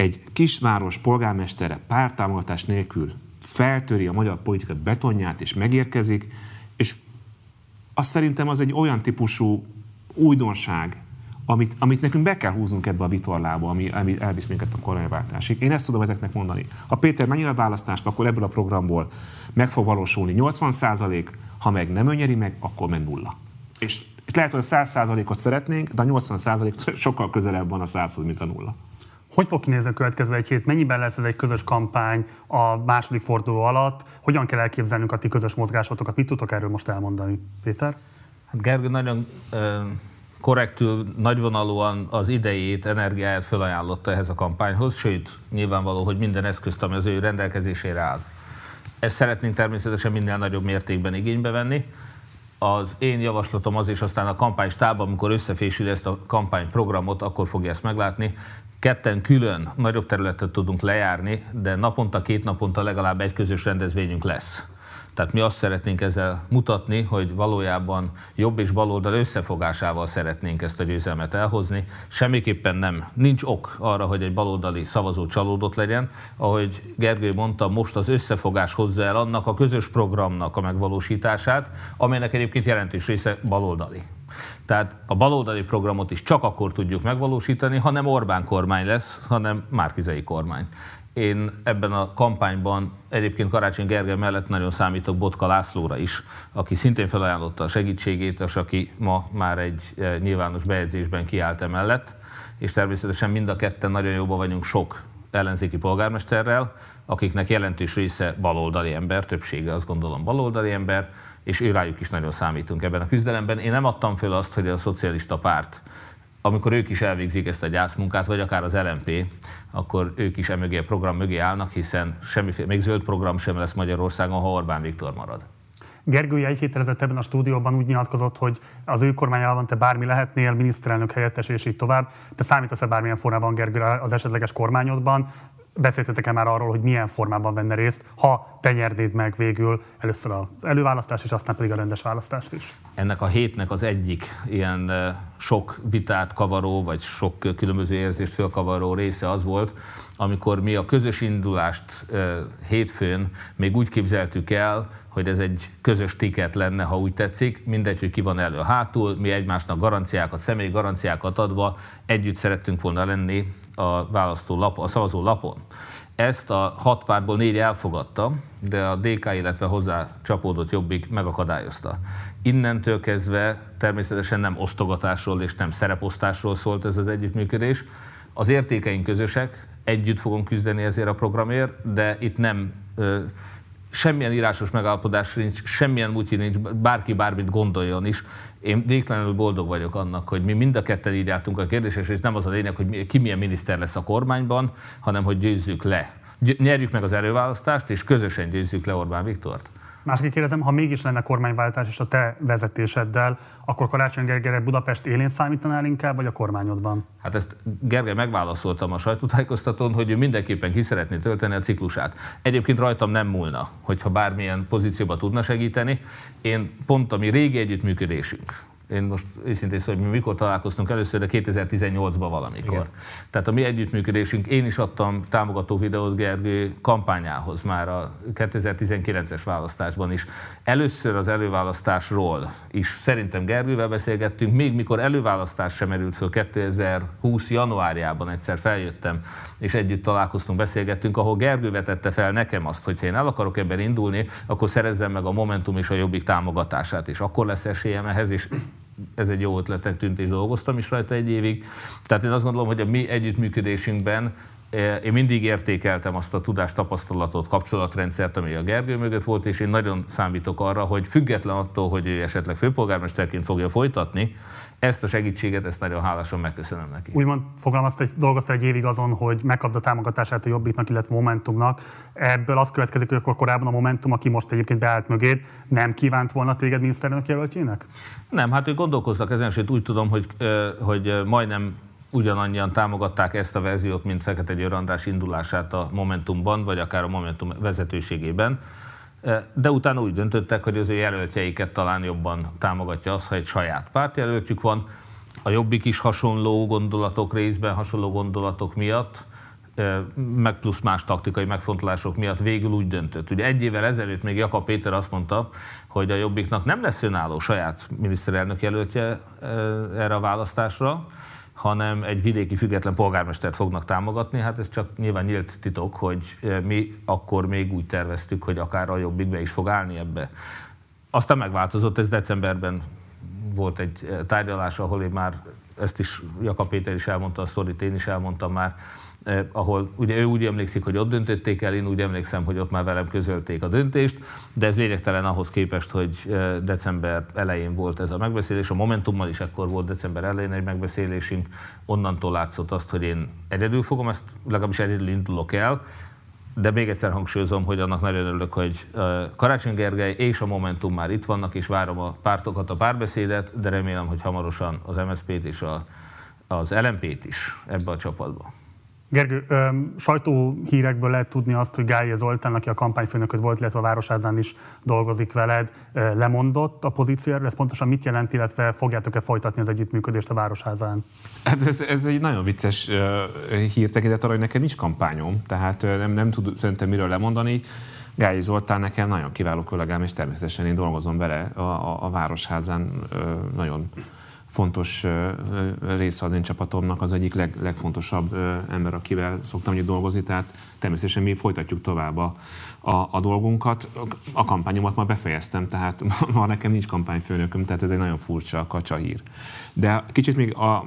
egy kisváros polgármestere pártámogatás nélkül feltöri a magyar politika betonját és megérkezik, és azt szerintem az egy olyan típusú újdonság, amit, amit nekünk be kell húznunk ebbe a vitorlába, ami, ami elvisz minket a kormányváltásig. Én ezt tudom ezeknek mondani. Ha Péter mennyire választást, akkor ebből a programból meg fog valósulni 80 százalék, ha meg nem önnyeri meg, akkor meg nulla. És, és lehet, hogy a 100 százalékot szeretnénk, de a 80 százalék sokkal közelebb van a 100-hoz, mint a nulla. Hogy fog kinézni a következő egy hét? Mennyiben lesz ez egy közös kampány a második forduló alatt? Hogyan kell elképzelnünk a ti közös mozgásotokat? Mit tudtok erről most elmondani, Péter? Hát Gergő nagyon korrektül, nagyvonalúan az idejét, energiáját felajánlotta ehhez a kampányhoz, sőt, nyilvánvaló, hogy minden eszközt, ami az ő rendelkezésére áll. Ezt szeretnénk természetesen minél nagyobb mértékben igénybe venni. az én javaslatom az, és aztán a kampánystáb, amikor összefésül ezt a kampányprogramot, akkor fogja ezt meglátni, ketten külön nagyobb területet tudunk lejárni, de naponta, két naponta legalább egy közös rendezvényünk lesz. Tehát mi azt szeretnénk ezzel mutatni, hogy valójában jobb és baloldal összefogásával szeretnénk ezt a győzelmet elhozni. Semmiképpen nem. Nincs ok arra, hogy egy baloldali szavazó csalódott legyen. Ahogy Gergő mondta, most az összefogás hozza el annak a közös programnak a megvalósítását, amelynek egyébként jelentős része baloldali. Tehát a baloldali programot is csak akkor tudjuk megvalósítani, ha nem Orbán kormány lesz, hanem Márkizai kormány. Én ebben a kampányban egyébként Karácsony Gergely mellett nagyon számítok Botka Lászlóra is, aki szintén felajánlotta a segítségét, és aki ma már egy e, nyilvános bejegyzésben kiállt emellett, és természetesen mind a ketten nagyon jóban vagyunk sok ellenzéki polgármesterrel, akiknek jelentős része baloldali ember, többsége azt gondolom baloldali ember, és ő rájuk is nagyon számítunk ebben a küzdelemben. Én nem adtam föl azt, hogy a szocialista párt amikor ők is elvégzik ezt a gyászmunkát, vagy akár az LMP, akkor ők is emögé a program mögé állnak, hiszen semmiféle, még zöld program sem lesz Magyarországon, ha Orbán Viktor marad. Gergő egy héttel ezelőtt ebben a stúdióban úgy nyilatkozott, hogy az ő kormányában te bármi lehetnél, miniszterelnök helyettes és így tovább. Te számítasz-e bármilyen formában Gergő az esetleges kormányodban? Beszéltetek-e már arról, hogy milyen formában venne részt, ha te nyernéd meg végül először az előválasztást, és aztán pedig a rendes választást is? Ennek a hétnek az egyik ilyen sok vitát kavaró, vagy sok különböző érzést fölkavaró része az volt, amikor mi a közös indulást hétfőn még úgy képzeltük el, hogy ez egy közös tiket lenne, ha úgy tetszik, mindegy, hogy ki van elő hátul, mi egymásnak garanciákat, személyi garanciákat adva együtt szerettünk volna lenni a választó lap, a szavazó lapon. Ezt a hat pártból négy elfogadta, de a DK, illetve hozzá csapódott jobbik megakadályozta. Innentől kezdve természetesen nem osztogatásról és nem szereposztásról szólt ez az együttműködés. Az értékeink közösek, együtt fogunk küzdeni ezért a programért, de itt nem semmilyen írásos megállapodás nincs, semmilyen mutyi nincs, bárki bármit gondoljon is. Én végtelenül boldog vagyok annak, hogy mi mind a ketten így álltunk a kérdésre, és ez nem az a lényeg, hogy ki milyen miniszter lesz a kormányban, hanem hogy győzzük le. Nyerjük meg az előválasztást, és közösen győzzük le Orbán Viktort. Másik kérdezem, ha mégis lenne kormányváltás és a te vezetéseddel, akkor Karácsony Gergelyre Budapest élén számítanál inkább, vagy a kormányodban? Hát ezt Gergely megválaszoltam a sajtótájékoztatón, hogy ő mindenképpen ki szeretné tölteni a ciklusát. Egyébként rajtam nem múlna, hogyha bármilyen pozícióba tudna segíteni. Én pont a mi régi együttműködésünk, én most őszintén szóval, hogy mi mikor találkoztunk először, de 2018-ban valamikor. Igen. Tehát a mi együttműködésünk, én is adtam támogató videót Gergő kampányához már a 2019-es választásban is. Először az előválasztásról is szerintem Gergővel beszélgettünk, még mikor előválasztás sem merült föl 2020 januárjában egyszer feljöttem, és együtt találkoztunk, beszélgettünk, ahol Gergő vetette fel nekem azt, hogy ha én el akarok ebben indulni, akkor szerezzem meg a Momentum és a Jobbik támogatását, és akkor lesz esélyem ehhez, és ez egy jó ötletnek tűnt, és dolgoztam is rajta egy évig. Tehát én azt gondolom, hogy a mi együttműködésünkben én mindig értékeltem azt a tudást, tapasztalatot, kapcsolatrendszert, ami a Gergő mögött volt, és én nagyon számítok arra, hogy független attól, hogy ő esetleg főpolgármesterként fogja folytatni, ezt a segítséget, ezt nagyon hálásan megköszönöm neki. Úgymond fogalmazta, hogy dolgozta egy évig azon, hogy megkapta a támogatását a Jobbiknak, illetve Momentumnak. Ebből az következik, hogy akkor korábban a Momentum, aki most egyébként beállt mögéd, nem kívánt volna téged miniszterelnök jelöltjének? Nem, hát ők gondolkoztak ezen, sőt úgy tudom, hogy, hogy majdnem ugyanannyian támogatták ezt a verziót, mint Fekete Győr András indulását a Momentumban, vagy akár a Momentum vezetőségében. De utána úgy döntöttek, hogy az ő jelöltjeiket talán jobban támogatja az, ha egy saját pártjelöltjük van. A Jobbik is hasonló gondolatok részben, hasonló gondolatok miatt, meg plusz más taktikai megfontolások miatt végül úgy döntött. Ugye egy évvel ezelőtt még Jakab Péter azt mondta, hogy a Jobbiknak nem lesz önálló saját miniszterelnök jelöltje erre a választásra, hanem egy vidéki független polgármestert fognak támogatni. Hát ez csak nyilván nyílt titok, hogy eh, mi akkor még úgy terveztük, hogy akár a jobbik be is fog állni ebbe. Aztán megváltozott, ez decemberben volt egy eh, tárgyalás, ahol én már ezt is Jakab Péter is elmondta, a sztorit én is elmondtam már, eh, ahol ugye ő úgy emlékszik, hogy ott döntötték el, én úgy emlékszem, hogy ott már velem közölték a döntést, de ez lényegtelen ahhoz képest, hogy eh, december elején volt ez a megbeszélés, a Momentummal is ekkor volt december elején egy megbeszélésünk, onnantól látszott azt, hogy én egyedül fogom ezt, legalábbis egyedül indulok el, de még egyszer hangsúlyozom, hogy annak nagyon örülök, hogy Karácsony Gergely és a Momentum már itt vannak, és várom a pártokat, a párbeszédet, de remélem, hogy hamarosan az MSZP-t és a, az LMP-t is ebbe a csapatba. Gergő, sajtóhírekből lehet tudni azt, hogy Gály Zoltán, aki a kampányfőnököd volt, illetve a Városházán is dolgozik veled, lemondott a pozícióról. Ez pontosan mit jelent, illetve fogjátok-e folytatni az együttműködést a Városházán? Hát ez, ez egy nagyon vicces hír tekintet arra, hogy nekem nincs kampányom, tehát nem, nem tud szerintem miről lemondani. Gály Zoltán nekem nagyon kiváló kollégám, és természetesen én dolgozom vele a, a, a Városházán nagyon fontos része az én csapatomnak, az egyik leg, legfontosabb ember, akivel szoktam hogy dolgozni, tehát természetesen mi folytatjuk tovább a, a, a dolgunkat. A kampányomat már befejeztem, tehát ma nekem nincs kampányfőnököm, tehát ez egy nagyon furcsa kacsa hír. De kicsit még a,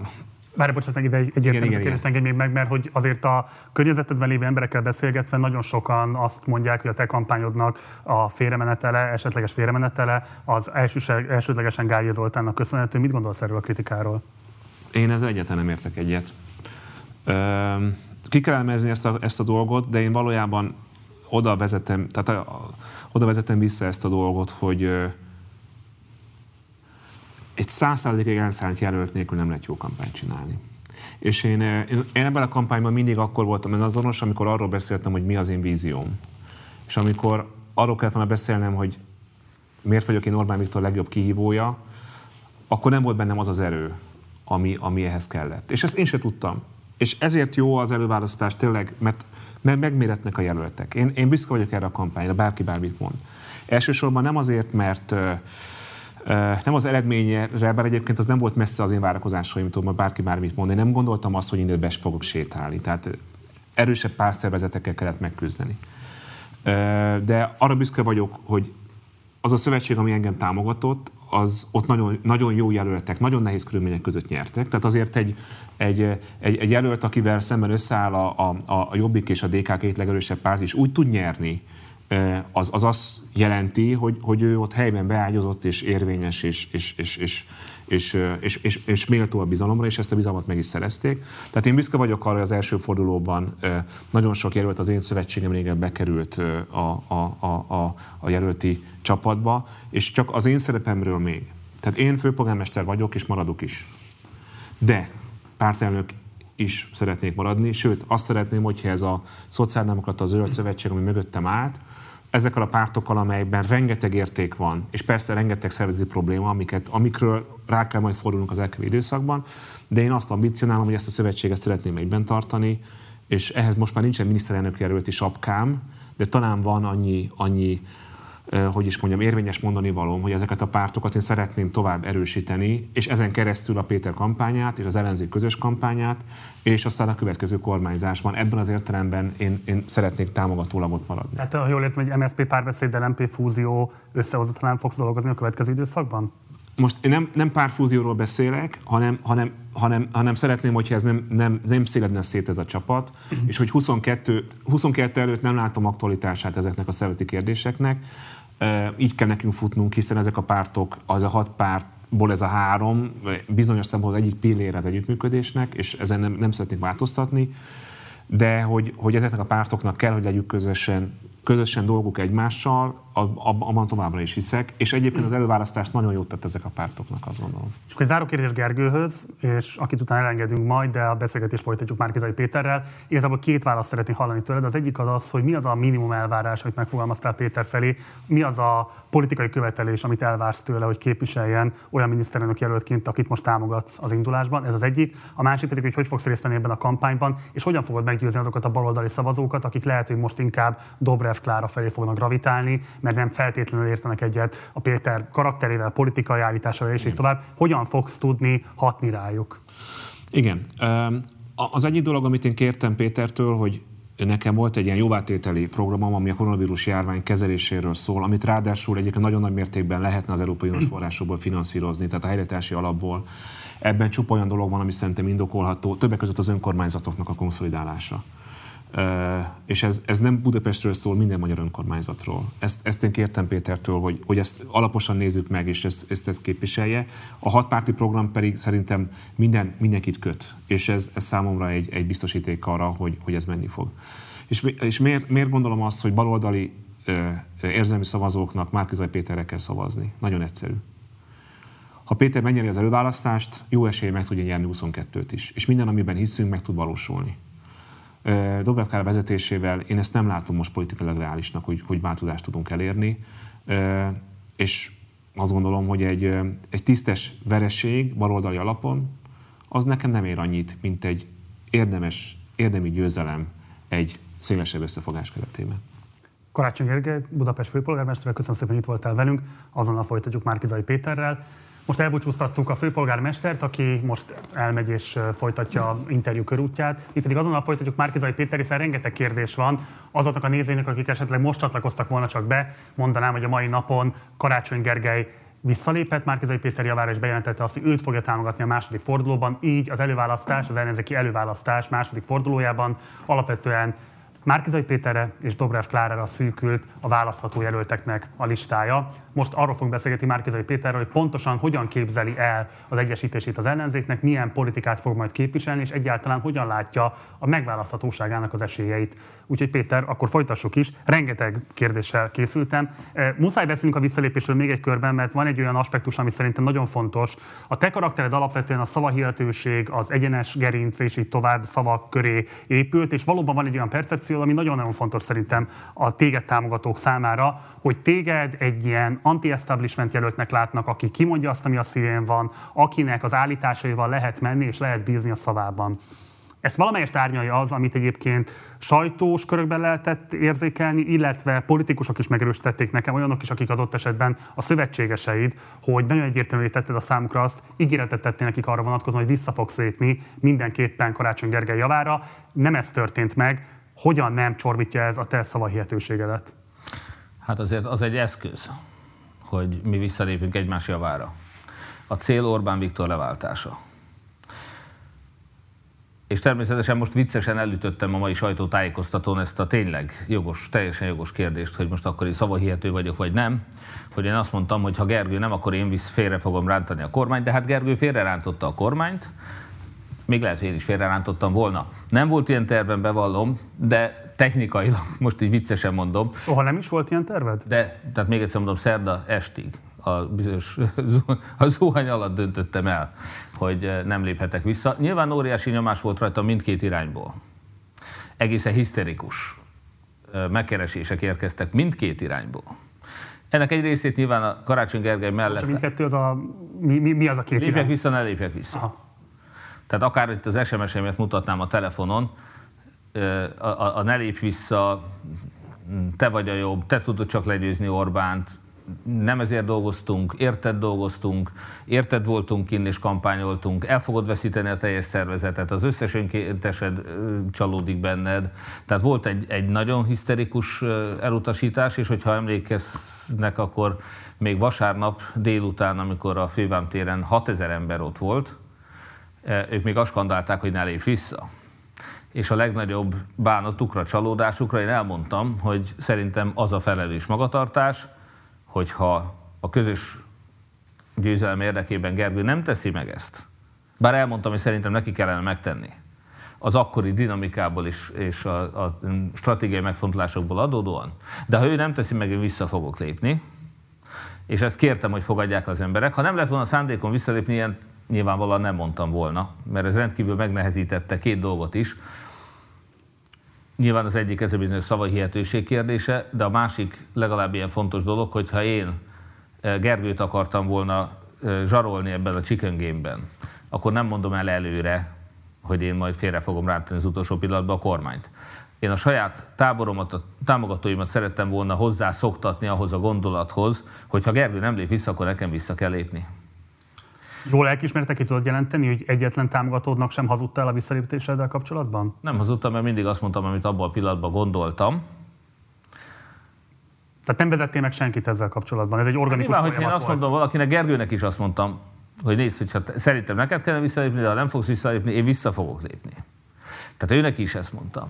Várj, bocsánat, meg ide egy egyértelmű kérdést engedj még meg, mert hogy azért a környezetedben lévő emberekkel beszélgetve nagyon sokan azt mondják, hogy a te kampányodnak a félremenetele, esetleges félremenetele az elsőseg, elsődlegesen Gály Zoltánnak köszönhető. Mit gondolsz erről a kritikáról? Én ezzel egyáltalán nem értek egyet. ki kell elemezni ezt a, ezt a dolgot, de én valójában oda vezetem, tehát a, a, oda vezetem vissza ezt a dolgot, hogy egy százszázalékig elszállt jelölt nélkül nem lehet jó kampányt csinálni. És én, én, én ebben a kampányban mindig akkor voltam azonos, amikor arról beszéltem, hogy mi az én vízióm. És amikor arról kellett volna beszélnem, hogy miért vagyok én Orbán Viktor legjobb kihívója, akkor nem volt bennem az az erő, ami, ami ehhez kellett. És ezt én se tudtam. És ezért jó az előválasztás tényleg, mert, mert megméretnek a jelöltek. Én, én büszke vagyok erre a kampányra, bárki bármit mond. Elsősorban nem azért, mert nem az eredményre, bár egyébként az nem volt messze az én várakozásaimtól, mert bárki bármit mond. Én nem gondoltam azt, hogy innen be fogok sétálni. Tehát erősebb párszervezetekkel kellett megküzdeni. De arra büszke vagyok, hogy az a szövetség, ami engem támogatott, az ott nagyon, nagyon jó jelöltek, nagyon nehéz körülmények között nyertek. Tehát azért egy, egy, egy, egy jelölt, akivel szemben összeáll a, a, a Jobbik és a DK két legerősebb párt is, úgy tud nyerni, az, az azt jelenti, hogy, hogy ő ott helyben beágyazott és érvényes és, és, és, és, és, és, és, és méltó a bizalomra, és ezt a bizalmat meg is szerezték. Tehát én büszke vagyok arra, hogy az első fordulóban nagyon sok jelölt az én szövetségem régen bekerült a, a, a, a, a jelölti csapatba, és csak az én szerepemről még. Tehát én főpolgármester vagyok, és maradok is. De pártelnök is szeretnék maradni, sőt azt szeretném, hogyha ez a szociáldemokrata zöld szövetség, ami mögöttem állt, ezekkel a pártokkal, amelyekben rengeteg érték van, és persze rengeteg szervezeti probléma, amiket, amikről rá kell majd fordulnunk az elkövetkező időszakban, de én azt ambicionálom, hogy ezt a szövetséget szeretném egyben tartani, és ehhez most már nincsen miniszterelnök jelölti sapkám, de talán van annyi, annyi hogy is mondjam, érvényes mondani valóm, hogy ezeket a pártokat én szeretném tovább erősíteni, és ezen keresztül a Péter kampányát és az ellenzék közös kampányát, és aztán a következő kormányzásban. Ebben az értelemben én, én szeretnék támogatólag ott maradni. Tehát ha jól értem, hogy MSZP párbeszéd, LMP fúzió összehozatlanán fogsz dolgozni a következő időszakban? Most én nem, nem párfúzióról beszélek, hanem, hanem, hanem, hanem szeretném, hogyha ez nem, nem, nem széledne szét ez a csapat, uh-huh. és hogy 22, 22 előtt nem látom aktualitását ezeknek a szervezeti kérdéseknek. Így kell nekünk futnunk, hiszen ezek a pártok, az a hat pártból ez a három, bizonyos szempontból egyik pillére az együttműködésnek, és ezen nem, nem szeretnék változtatni, de hogy, hogy ezeknek a pártoknak kell, hogy legyük közösen közösen dolguk egymással, abban továbbra is hiszek, és egyébként az előválasztást nagyon jót tett ezek a pártoknak, azt gondolom. És akkor egy záró kérdés Gergőhöz, és akit utána elengedünk majd, de a beszélgetést folytatjuk már Kizai Péterrel. Igazából két választ szeretnék hallani tőled. Az egyik az az, hogy mi az a minimum elvárás, amit megfogalmaztál Péter felé, mi az a politikai követelés, amit elvársz tőle, hogy képviseljen olyan miniszterelnök jelöltként, akit most támogatsz az indulásban. Ez az egyik. A másik pedig, hogy hogy fogsz részt venni ebben a kampányban, és hogyan fogod meggyőzni azokat a baloldali szavazókat, akik lehet, hogy most inkább Dobrev Klára felé fognak gravitálni, mert nem feltétlenül értenek egyet a Péter karakterével, politikai állításával és így tovább. Hogyan fogsz tudni hatni rájuk? Igen. Az egyik dolog, amit én kértem Pétertől, hogy nekem volt egy ilyen jóvátételi programom, ami a koronavírus járvány kezeléséről szól, amit ráadásul egyébként nagyon nagy mértékben lehetne az Európai Uniós forrásokból finanszírozni, tehát a helyreállítási alapból. Ebben csupa olyan dolog van, ami szerintem indokolható, többek között az önkormányzatoknak a konszolidálása és ez, ez nem Budapestről szól, minden magyar önkormányzatról. Ezt, ezt én kértem Pétertől, hogy, hogy ezt alaposan nézzük meg, és ezt, ezt, ezt képviselje. A hatpárti program pedig szerintem minden, mindenkit köt, és ez, ez számomra egy, egy biztosíték arra, hogy, hogy ez menni fog. És, és miért, miért gondolom azt, hogy baloldali ö, érzelmi szavazóknak Márkizai Péterre kell szavazni? Nagyon egyszerű. Ha Péter megnyeri az előválasztást, jó esély meg tudja nyerni 22-t is. És minden, amiben hiszünk, meg tud valósulni. Dobrev Kár vezetésével én ezt nem látom most politikailag reálisnak, hogy, hogy változást tudunk elérni. És azt gondolom, hogy egy, egy tisztes vereség baloldali alapon, az nekem nem ér annyit, mint egy érdemes, érdemi győzelem egy szélesebb összefogás keretében. Karácsony Gergely, Budapest főpolgármester, köszönöm szépen, hogy itt voltál velünk. Azonnal folytatjuk Márkizai Péterrel. Most elbúcsúztattuk a főpolgármestert, aki most elmegy és folytatja a interjú körútját. Mi pedig azonnal folytatjuk Márkizai Péter, hiszen rengeteg kérdés van azoknak a nézőinek, akik esetleg most csatlakoztak volna csak be. Mondanám, hogy a mai napon Karácsony Gergely visszalépett Márkizai Péter javára, és bejelentette azt, hogy őt fogja támogatni a második fordulóban. Így az előválasztás, az ellenzéki előválasztás második fordulójában alapvetően Márkizai Péterre és Dobrev Klárára szűkült a választható jelölteknek a listája. Most arról fogunk beszélgetni Márkizai Péterről, hogy pontosan hogyan képzeli el az egyesítését az ellenzéknek, milyen politikát fog majd képviselni, és egyáltalán hogyan látja a megválaszthatóságának az esélyeit. Úgyhogy Péter, akkor folytassuk is. Rengeteg kérdéssel készültem. E, muszáj beszélnünk a visszalépésről még egy körben, mert van egy olyan aspektus, ami szerintem nagyon fontos. A te karaktered alapvetően a szavahihetőség, az egyenes gerinc és így tovább szavak köré épült, és valóban van egy olyan percepció, ami nagyon-nagyon fontos szerintem a téged támogatók számára, hogy téged egy ilyen anti-establishment jelöltnek látnak, aki kimondja azt, ami a szívén van, akinek az állításaival lehet menni és lehet bízni a szavában. Ezt valamelyest árnyalja az, amit egyébként sajtós körökben lehetett érzékelni, illetve politikusok is megerősítették nekem, olyanok is, akik adott esetben a szövetségeseid, hogy nagyon egyértelművé tetted a számukra azt, ígéretet tettél nekik arra vonatkozóan, hogy vissza fogsz lépni mindenképpen Karácsony Gergely javára. Nem ez történt meg. Hogyan nem csorbítja ez a te szavahihetőségedet? Hát azért az egy eszköz, hogy mi visszalépünk egymás javára. A cél Orbán Viktor leváltása. És természetesen most viccesen elütöttem a mai sajtótájékoztatón ezt a tényleg jogos, teljesen jogos kérdést, hogy most akkor én szavahihető vagyok, vagy nem. Hogy én azt mondtam, hogy ha Gergő nem, akkor én visz félre fogom rántani a kormányt, de hát Gergő félre rántotta a kormányt, még lehet, hogy én is félrerántottam volna. Nem volt ilyen tervem, bevallom, de technikailag, most így viccesen mondom. Oha, nem is volt ilyen terved? De, tehát még egyszer mondom, szerda estig a bizonyos a zuhany alatt döntöttem el, hogy eh, nem léphetek vissza. Nyilván óriási nyomás volt rajta mindkét irányból. Egészen hiszterikus eh, megkeresések érkeztek mindkét irányból. Ennek egy részét nyilván a Karácsony Gergely mellett... Csak mindkettő az a... Mi, mi, mi az a két Lépjek irány? vissza, ne lépjek vissza. Aha. Tehát akár itt az SMS-emet mutatnám a telefonon, eh, a, a, a ne lép vissza, te vagy a jobb, te tudod csak legyőzni Orbánt, nem ezért dolgoztunk, érted dolgoztunk, érted voltunk kinn és kampányoltunk, el fogod veszíteni a teljes szervezetet, az összes önkéntesed csalódik benned. Tehát volt egy, egy nagyon hiszterikus elutasítás, és hogyha emlékeznek, akkor még vasárnap délután, amikor a Fővám téren 6000 ember ott volt, ők még azt skandálták, hogy ne lép vissza. És a legnagyobb bánatukra, csalódásukra én elmondtam, hogy szerintem az a felelős magatartás, hogyha a közös győzelem érdekében Gergő nem teszi meg ezt, bár elmondtam, hogy szerintem neki kellene megtenni, az akkori dinamikából is, és a, a stratégiai megfontolásokból adódóan. De ha ő nem teszi meg, én vissza fogok lépni, és ezt kértem, hogy fogadják az emberek. Ha nem lett volna szándékon visszalépni, ilyen nyilvánvalóan nem mondtam volna, mert ez rendkívül megnehezítette két dolgot is. Nyilván az egyik ez a bizonyos szavai hihetőség kérdése, de a másik legalább ilyen fontos dolog, hogyha én eh, Gergőt akartam volna eh, zsarolni ebben a chicken game-ben, akkor nem mondom el előre, hogy én majd félre fogom rántani az utolsó pillanatban a kormányt. Én a saját táboromat, a támogatóimat szerettem volna hozzá szoktatni ahhoz a gondolathoz, hogy ha Gergő nem lép vissza, akkor nekem vissza kell lépni. Jól elkismertek, ki tudod jelenteni, hogy egyetlen támogatódnak sem hazudtál a visszalépítéseddel kapcsolatban? Nem hazudtam, mert mindig azt mondtam, amit abban a pillanatban gondoltam. Tehát nem vezettél meg senkit ezzel kapcsolatban, ez egy organikus hát, hogy én azt mondom valakinek, Gergőnek is azt mondtam, hogy nézd, hogyha te, szerintem neked kellene visszalépni, de ha nem fogsz visszalépni, én vissza fogok lépni. Tehát őnek is ezt mondtam.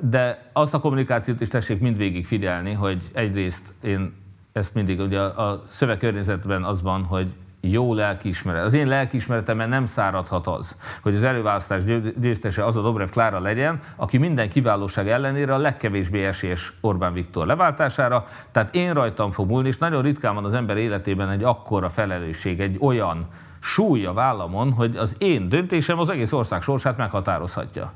De azt a kommunikációt is tessék mindvégig figyelni, hogy egyrészt én ezt mindig, ugye a szövegkörnyezetben az van, hogy jó lelkiismeret. Az én lelkiismeretemben nem száradhat az, hogy az előválasztás győztese az a Dobrev Klára legyen, aki minden kiválóság ellenére a legkevésbé esélyes Orbán Viktor leváltására. Tehát én rajtam fog múlni, és nagyon ritkán van az ember életében egy akkora felelősség, egy olyan súly a vállamon, hogy az én döntésem az egész ország sorsát meghatározhatja.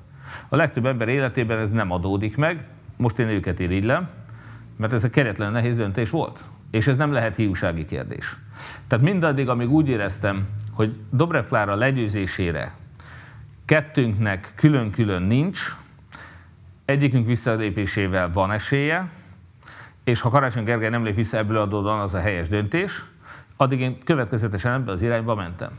A legtöbb ember életében ez nem adódik meg, most én őket irigylem, mert ez a keretlen nehéz döntés volt. És ez nem lehet hiúsági kérdés. Tehát mindaddig, amíg úgy éreztem, hogy Dobrev Klára legyőzésére kettőnknek külön-külön nincs, egyikünk visszalépésével van esélye, és ha Karácsony Gergely nem lép vissza ebből adódóan, az a helyes döntés, addig én következetesen ebbe az irányba mentem.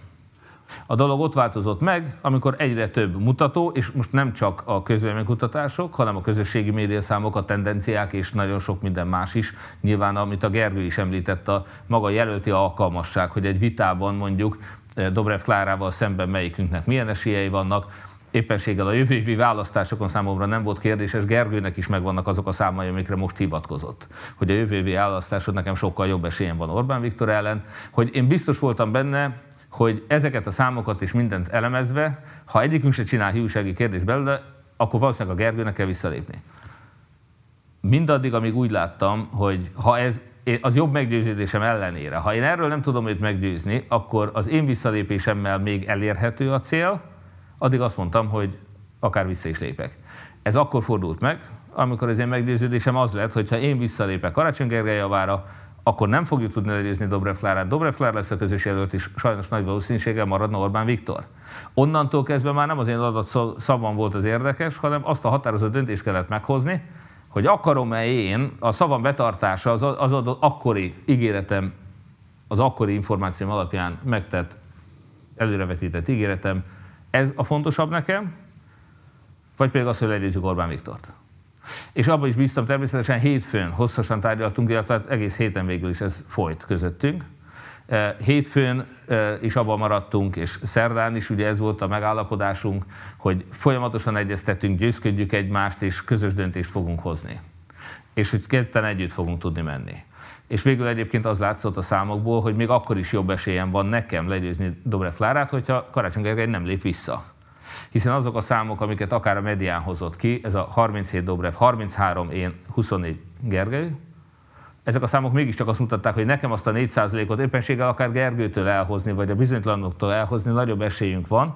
A dolog ott változott meg, amikor egyre több mutató, és most nem csak a közvéleménykutatások, hanem a közösségi médiaszámok, a tendenciák és nagyon sok minden más is. Nyilván, amit a Gergő is említett, a maga jelölti alkalmasság, hogy egy vitában mondjuk eh, Dobrev Klárával szemben melyikünknek milyen esélyei vannak, éppenséggel a jövő évi választásokon számomra nem volt kérdéses, Gergőnek is megvannak azok a számai, amikre most hivatkozott. Hogy a jövő évi választáson nekem sokkal jobb esélyem van Orbán Viktor ellen, hogy én biztos voltam benne, hogy ezeket a számokat is mindent elemezve, ha egyikünk se csinál hiúsági kérdést belőle, akkor valószínűleg a Gergőnek kell visszalépni. Mindaddig, amíg úgy láttam, hogy ha ez az jobb meggyőződésem ellenére, ha én erről nem tudom őt meggyőzni, akkor az én visszalépésemmel még elérhető a cél, addig azt mondtam, hogy akár vissza is lépek. Ez akkor fordult meg, amikor az én meggyőződésem az lett, hogy ha én visszalépek Karácsony Gergely javára, akkor nem fogjuk tudni legyőzni Dobrev Klárát. Dobrev Klár lesz a közös jelölt, és sajnos nagy valószínűséggel maradna Orbán Viktor. Onnantól kezdve már nem az én adat szavam volt az érdekes, hanem azt a határozott döntést kellett meghozni, hogy akarom-e én a szavam betartása, az, az adott akkori ígéretem, az akkori információm alapján megtett, előrevetített ígéretem, ez a fontosabb nekem, vagy pedig az, hogy legyőzzük Orbán Viktort. És abban is bíztam természetesen hétfőn, hosszasan tárgyaltunk, illetve egész héten végül is ez folyt közöttünk. E, hétfőn e, is abban maradtunk, és szerdán is ugye ez volt a megállapodásunk, hogy folyamatosan egyeztetünk, győzködjük egymást, és közös döntést fogunk hozni. És hogy ketten együtt fogunk tudni menni. És végül egyébként az látszott a számokból, hogy még akkor is jobb esélyem van nekem legyőzni Dobrev Klárát, hogyha Karácsony Gergely nem lép vissza hiszen azok a számok, amiket akár a medián hozott ki, ez a 37 Dobrev, 33 én, 24 Gergely, ezek a számok mégiscsak azt mutatták, hogy nekem azt a 4%-ot éppenséggel akár Gergőtől elhozni, vagy a bizonytalanoktól elhozni nagyobb esélyünk van,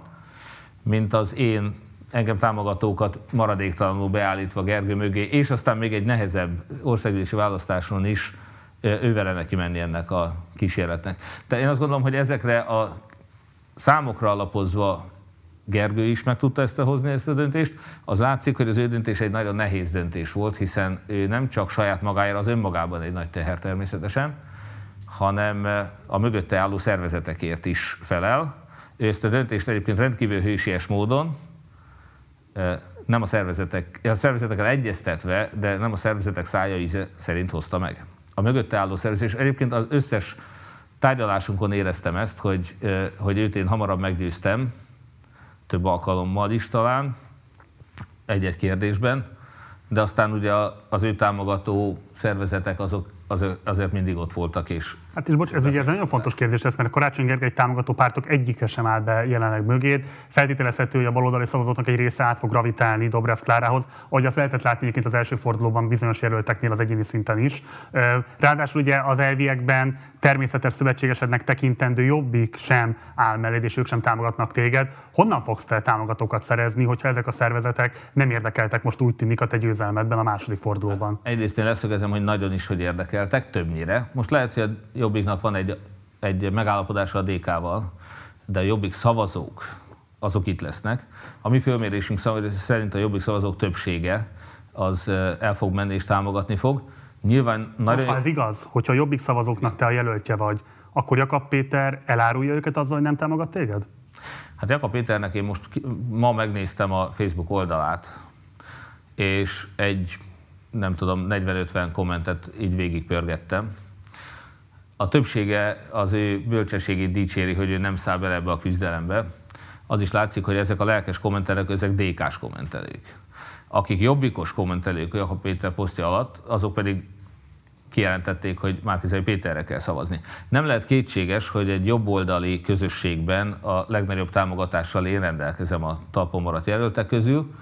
mint az én engem támogatókat maradéktalanul beállítva Gergő mögé, és aztán még egy nehezebb országgyűlési választáson is ővele neki menni ennek a kísérletnek. Tehát én azt gondolom, hogy ezekre a számokra alapozva Gergő is meg tudta ezt hozni, ezt a döntést. Az látszik, hogy az ő döntés egy nagyon nehéz döntés volt, hiszen ő nem csak saját magáért, az önmagában egy nagy teher természetesen, hanem a mögötte álló szervezetekért is felel. Ő ezt a döntést egyébként rendkívül hősies módon, nem a szervezetek, a szervezetekkel egyeztetve, de nem a szervezetek szája íze szerint hozta meg. A mögötte álló szervezet, és egyébként az összes tárgyalásunkon éreztem ezt, hogy, hogy őt én hamarabb meggyőztem, több alkalommal is talán, egy-egy kérdésben, de aztán ugye az ő támogató szervezetek azok azért mindig ott voltak, és Hát és bocs, ez ugye ez nagyon fontos kérdés lesz, mert a Karácsony Gergely támogató pártok egyike sem áll be jelenleg mögét. Feltételezhető, hogy a baloldali szavazóknak egy része át fog gravitálni Dobrev Klárához, ahogy azt lehetett látni egyébként az első fordulóban bizonyos jelölteknél az egyéni szinten is. Ráadásul ugye az elviekben természetes szövetségesednek tekintendő jobbik sem áll melléd, és ők sem támogatnak téged. Honnan fogsz te támogatókat szerezni, hogyha ezek a szervezetek nem érdekeltek most úgy tűnik a te győzelmedben a második fordulóban? Egyrészt én leszögezem, hogy nagyon is, hogy érdekeltek, többnyire. Most lehet, hogy Jobbiknak van egy, egy megállapodása a DK-val, de a Jobbik szavazók, azok itt lesznek. A mi fölmérésünk szerint a Jobbik szavazók többsége az el fog menni és támogatni fog. Nyilván nagyon... Ha ez igaz, hogyha a Jobbik szavazóknak te a jelöltje vagy, akkor Jakab Péter elárulja őket azzal, hogy nem támogat téged? Hát Jakab Péternek én most ma megnéztem a Facebook oldalát, és egy, nem tudom, 40-50 kommentet így végigpörgettem, a többsége az ő bölcsességét dicséri, hogy ő nem száll bele ebbe a küzdelembe. Az is látszik, hogy ezek a lelkes kommentelők, ezek DK-s kommentelők. Akik jobbikos kommentelők Jakab Péter posztja alatt, azok pedig kijelentették, hogy Márkizai Péterre kell szavazni. Nem lehet kétséges, hogy egy jobboldali közösségben a legnagyobb támogatással én rendelkezem a talpon maradt jelöltek közül,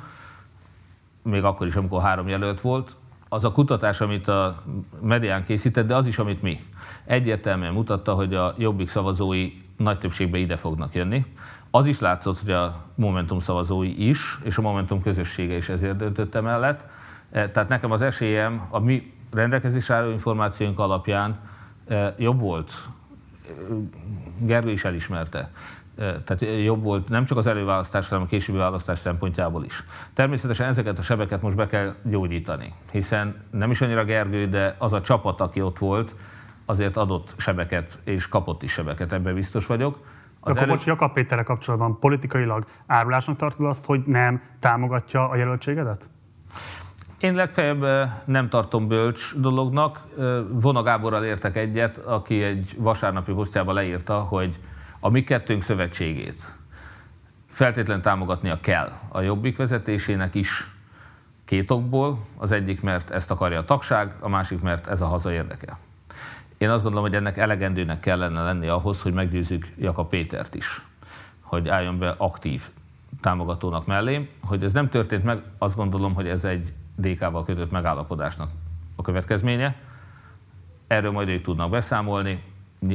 még akkor is, amikor három jelölt volt, az a kutatás, amit a medián készített, de az is, amit mi. Egyértelműen mutatta, hogy a jobbik szavazói nagy többségben ide fognak jönni. Az is látszott, hogy a Momentum szavazói is, és a Momentum közössége is ezért döntött mellett. E, tehát nekem az esélyem a mi rendelkezés álló információink alapján e, jobb volt. E, Gergő is elismerte tehát jobb volt nem csak az előválasztás, hanem a későbbi választás szempontjából is. Természetesen ezeket a sebeket most be kell gyógyítani, hiszen nem is annyira Gergő, de az a csapat, aki ott volt, azért adott sebeket, és kapott is sebeket, ebben biztos vagyok. Az Akkor elő... most Jakab Péterre kapcsolatban politikailag árulásnak tartod azt, hogy nem támogatja a jelöltségedet? Én legfeljebb nem tartom bölcs dolognak. Vona Gáborral értek egyet, aki egy vasárnapi posztjában leírta, hogy a mi kettőnk szövetségét feltétlen támogatnia kell a Jobbik vezetésének is két okból. Az egyik, mert ezt akarja a tagság, a másik, mert ez a haza érdeke. Én azt gondolom, hogy ennek elegendőnek kellene lenni ahhoz, hogy meggyőzzük Jaka Pétert is, hogy álljon be aktív támogatónak mellé. Hogy ez nem történt meg, azt gondolom, hogy ez egy DK-val kötött megállapodásnak a következménye. Erről majd ők tudnak beszámolni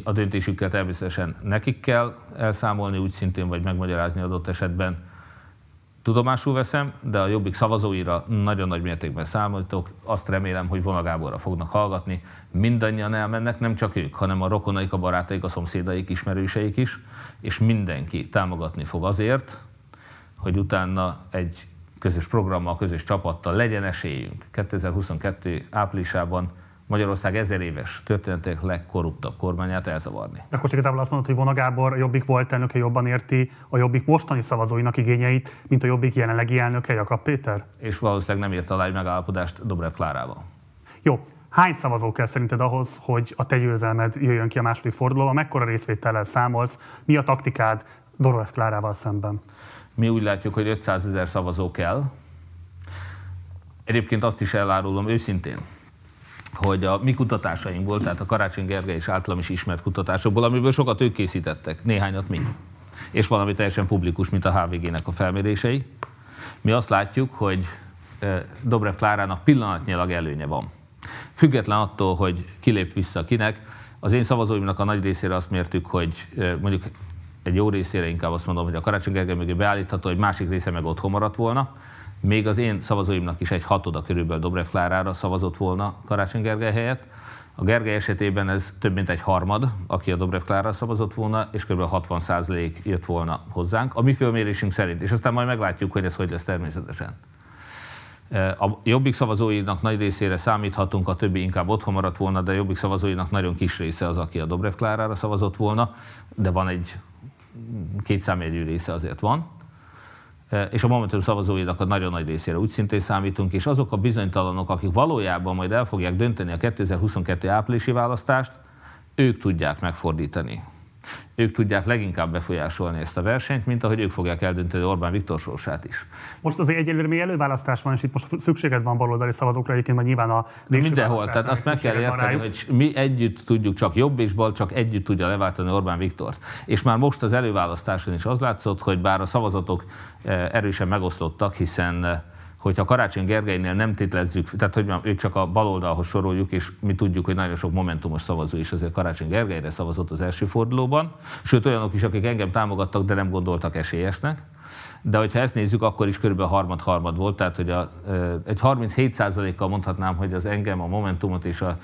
a döntésükkel természetesen nekik kell elszámolni, úgy szintén, vagy megmagyarázni adott esetben. Tudomásul veszem, de a Jobbik szavazóira nagyon nagy mértékben számoltok. Azt remélem, hogy vonagáborra fognak hallgatni. Mindannyian elmennek, nem csak ők, hanem a rokonaik, a barátaik, a szomszédaik, ismerőseik is, és mindenki támogatni fog azért, hogy utána egy közös programmal, közös csapattal legyen esélyünk 2022 áprilisában Magyarország ezer éves történetek legkorruptabb kormányát elzavarni. De akkor igazából azt mondod, hogy Vona Gábor a Jobbik volt elnöke jobban érti a Jobbik mostani szavazóinak igényeit, mint a Jobbik jelenlegi elnöke Jakab Péter? És valószínűleg nem ért alá egy megállapodást Dobrev Klárával. Jó, Hány szavazó kell szerinted ahhoz, hogy a te győzelmed jöjjön ki a második fordulóban? Mekkora részvétellel számolsz? Mi a taktikád Dobrev Klárával szemben? Mi úgy látjuk, hogy 500 ezer szavazó kell. Egyébként azt is elárulom őszintén, hogy a mi kutatásainkból, tehát a Karácsony Gergely és általam is ismert kutatásokból, amiből sokat ők készítettek, néhányat mi, és valami teljesen publikus, mint a HVG-nek a felmérései, mi azt látjuk, hogy Dobrev Klárának pillanatnyilag előnye van. Független attól, hogy kilép vissza kinek, az én szavazóimnak a nagy részére azt mértük, hogy mondjuk egy jó részére inkább azt mondom, hogy a Karácsony Gergely mögé beállítható, hogy másik része meg otthon maradt volna, még az én szavazóimnak is egy hatoda körülbelül Dobrev Klárára szavazott volna Karácsony Gergely helyett. A Gergely esetében ez több mint egy harmad, aki a Dobrev Klára szavazott volna, és kb. 60 százalék jött volna hozzánk, a mi fölmérésünk szerint. És aztán majd meglátjuk, hogy ez hogy lesz természetesen. A jobbik szavazóinak nagy részére számíthatunk, a többi inkább otthon maradt volna, de a jobbik szavazóinak nagyon kis része az, aki a Dobrev Klárára szavazott volna, de van egy két számjegyű része azért van és a Momentum szavazóinak a nagyon nagy részére úgy szintén számítunk, és azok a bizonytalanok, akik valójában majd el fogják dönteni a 2022 áprilisi választást, ők tudják megfordítani. Ők tudják leginkább befolyásolni ezt a versenyt, mint ahogy ők fogják eldönteni Orbán Viktor sorsát is. Most azért egyelőre még előválasztás van, és itt most szükséged van baloldali szavazókra, egyébként majd nyilván a Mindenhol, tehát azt meg kell érteni, hogy mi együtt tudjuk, csak jobb és bal, csak együtt tudja leváltani Orbán Viktort. És már most az előválasztáson is az látszott, hogy bár a szavazatok eh, erősen megosztottak, hiszen eh, hogyha Karácsony Gergelynél nem tétlezzük, tehát hogy őt csak a baloldalhoz soroljuk, és mi tudjuk, hogy nagyon sok momentumos szavazó is azért Karácsony Gergelyre szavazott az első fordulóban, sőt olyanok is, akik engem támogattak, de nem gondoltak esélyesnek. De hogyha ezt nézzük, akkor is körülbelül harmad-harmad volt, tehát hogy a, egy 37%-kal mondhatnám, hogy az engem, a Momentumot és a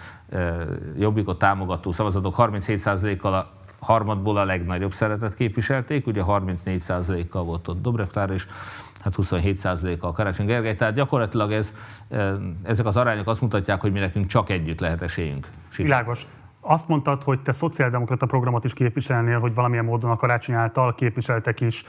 Jobbikot támogató szavazatok 37%-kal a harmadból a legnagyobb szeretet képviselték, ugye 34%-kal volt ott Dobrev és hát 27%-a a Karácsony Gergely, tehát gyakorlatilag ez, ezek az arányok azt mutatják, hogy mi nekünk csak együtt lehet esélyünk. Világos. Azt mondtad, hogy te szociáldemokrata programot is képviselnél, hogy valamilyen módon a karácsony által képviseltek is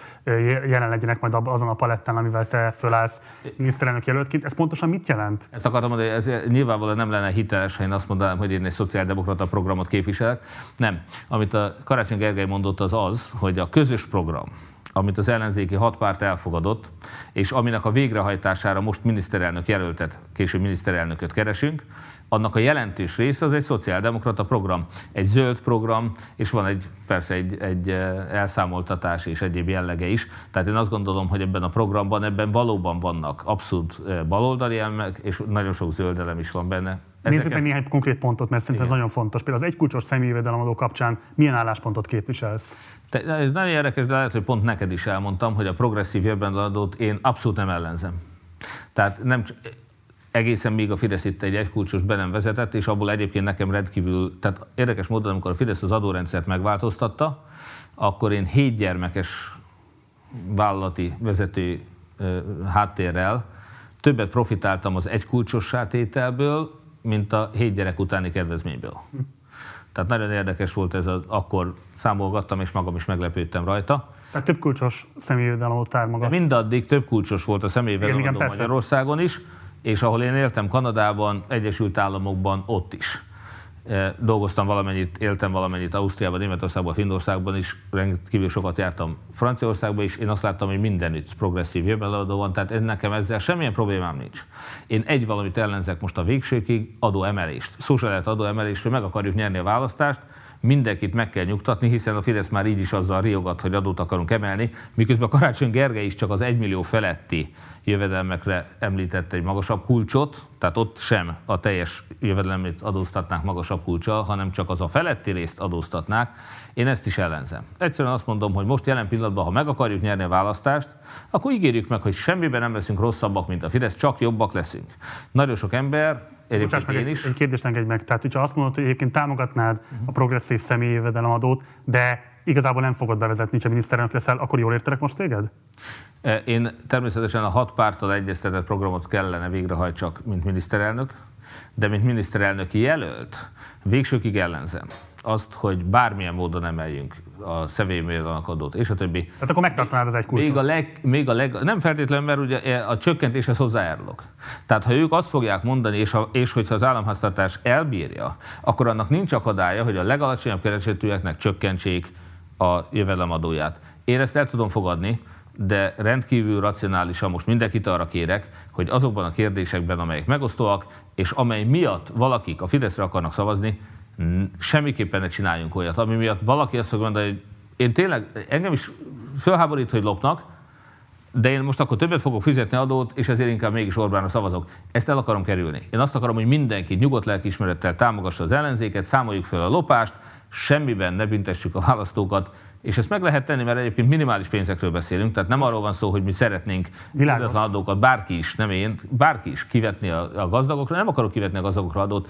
jelen legyenek majd azon a palettán, amivel te fölállsz miniszterelnök jelöltként. Ez pontosan mit jelent? Ezt akartam mondani, ez nyilvánvalóan nem lenne hiteles, ha én azt mondanám, hogy én egy szociáldemokrata programot képviselek. Nem. Amit a Karácsony Gergely mondott, az az, hogy a közös program, amit az ellenzéki hat párt elfogadott, és aminek a végrehajtására most miniszterelnök jelöltet, később miniszterelnököt keresünk, annak a jelentős része az egy szociáldemokrata program, egy zöld program, és van egy persze egy, egy eh, elszámoltatás és egyéb jellege is. Tehát én azt gondolom, hogy ebben a programban ebben valóban vannak abszolút eh, baloldali elemek, és nagyon sok zöld elem is van benne. Ezeket... Nézzük meg néhány konkrét pontot, mert szerintem ez nagyon fontos. Például az egykulcsos személyvédelemadó kapcsán milyen álláspontot képviselsz? Te, ez nagyon érdekes, de lehet, hogy pont neked is elmondtam, hogy a progresszív jövedelmadót én abszolút nem ellenzem. Tehát nem, egészen még a Fidesz itt egy egykulcsos be nem vezetett, és abból egyébként nekem rendkívül, tehát érdekes módon, amikor a Fidesz az adórendszert megváltoztatta, akkor én hét gyermekes vállalati vezető háttérrel többet profitáltam az egykulcsos sátételből, mint a hét gyerek utáni kedvezményből. Tehát nagyon érdekes volt ez, az, akkor számolgattam, és magam is meglepődtem rajta. Tehát több kulcsos személyvédelem támogat. Mindaddig több kulcsos volt a személyvédelem Magyarországon is, és ahol én éltem Kanadában, Egyesült Államokban, ott is. E, dolgoztam valamennyit, éltem valamennyit Ausztriában, Németországban, Finnországban is, rendkívül sokat jártam Franciaországban is, én azt láttam, hogy mindenütt progresszív jövedeladó van, tehát nekem ezzel semmilyen problémám nincs. Én egy valamit ellenzek most a végsőkig, adóemelést. Szó se lehet adóemelésről, meg akarjuk nyerni a választást, mindenkit meg kell nyugtatni, hiszen a Fidesz már így is azzal riogat, hogy adót akarunk emelni, miközben Karácsony Gergely is csak az 1 millió feletti jövedelmekre említett egy magasabb kulcsot, tehát ott sem a teljes jövedelmét adóztatnák magasabb kulcsal, hanem csak az a feletti részt adóztatnák. Én ezt is ellenzem. Egyszerűen azt mondom, hogy most jelen pillanatban, ha meg akarjuk nyerni a választást, akkor ígérjük meg, hogy semmiben nem leszünk rosszabbak, mint a Fidesz, csak jobbak leszünk. Nagyon sok ember Bocsáss meg, én is. Egy kérdést engedj meg. Tehát, hogyha azt mondod, hogy egyébként támogatnád uh-huh. a progresszív személyi jövedelemadót, de igazából nem fogod bevezetni, ha miniszterelnök leszel, akkor jól értelek most téged? E, én természetesen a hat párttal egyeztetett programot kellene végrehajtsak, mint miniszterelnök, de mint miniszterelnöki jelölt végsőkig ellenzem azt, hogy bármilyen módon emeljünk a személymérdanak adót, és a többi. Tehát akkor megtartanád az egy kulcsot. Még a, leg, még a leg, nem feltétlenül, mert ugye a csökkentéshez hozzájárulok. Tehát ha ők azt fogják mondani, és, ha, és hogyha az államháztartás elbírja, akkor annak nincs akadálya, hogy a legalacsonyabb keresetűeknek csökkentsék a jövedelemadóját. Én ezt el tudom fogadni, de rendkívül racionálisan most mindenkit arra kérek, hogy azokban a kérdésekben, amelyek megosztóak, és amely miatt valakik a Fideszre akarnak szavazni, semmiképpen ne csináljunk olyat, ami miatt valaki azt fogja mondani, hogy én tényleg, engem is fölháborít, hogy lopnak, de én most akkor többet fogok fizetni adót, és ezért inkább mégis Orbánra szavazok. Ezt el akarom kerülni. Én azt akarom, hogy mindenki nyugodt lelkismerettel támogassa az ellenzéket, számoljuk fel a lopást, semmiben ne büntessük a választókat, és ezt meg lehet tenni, mert egyébként minimális pénzekről beszélünk, tehát nem arról van szó, hogy mi szeretnénk tudatlan adókat, bárki is, nem én, bárki is kivetni a, a gazdagokra, nem akarok kivetni a gazdagokra adót,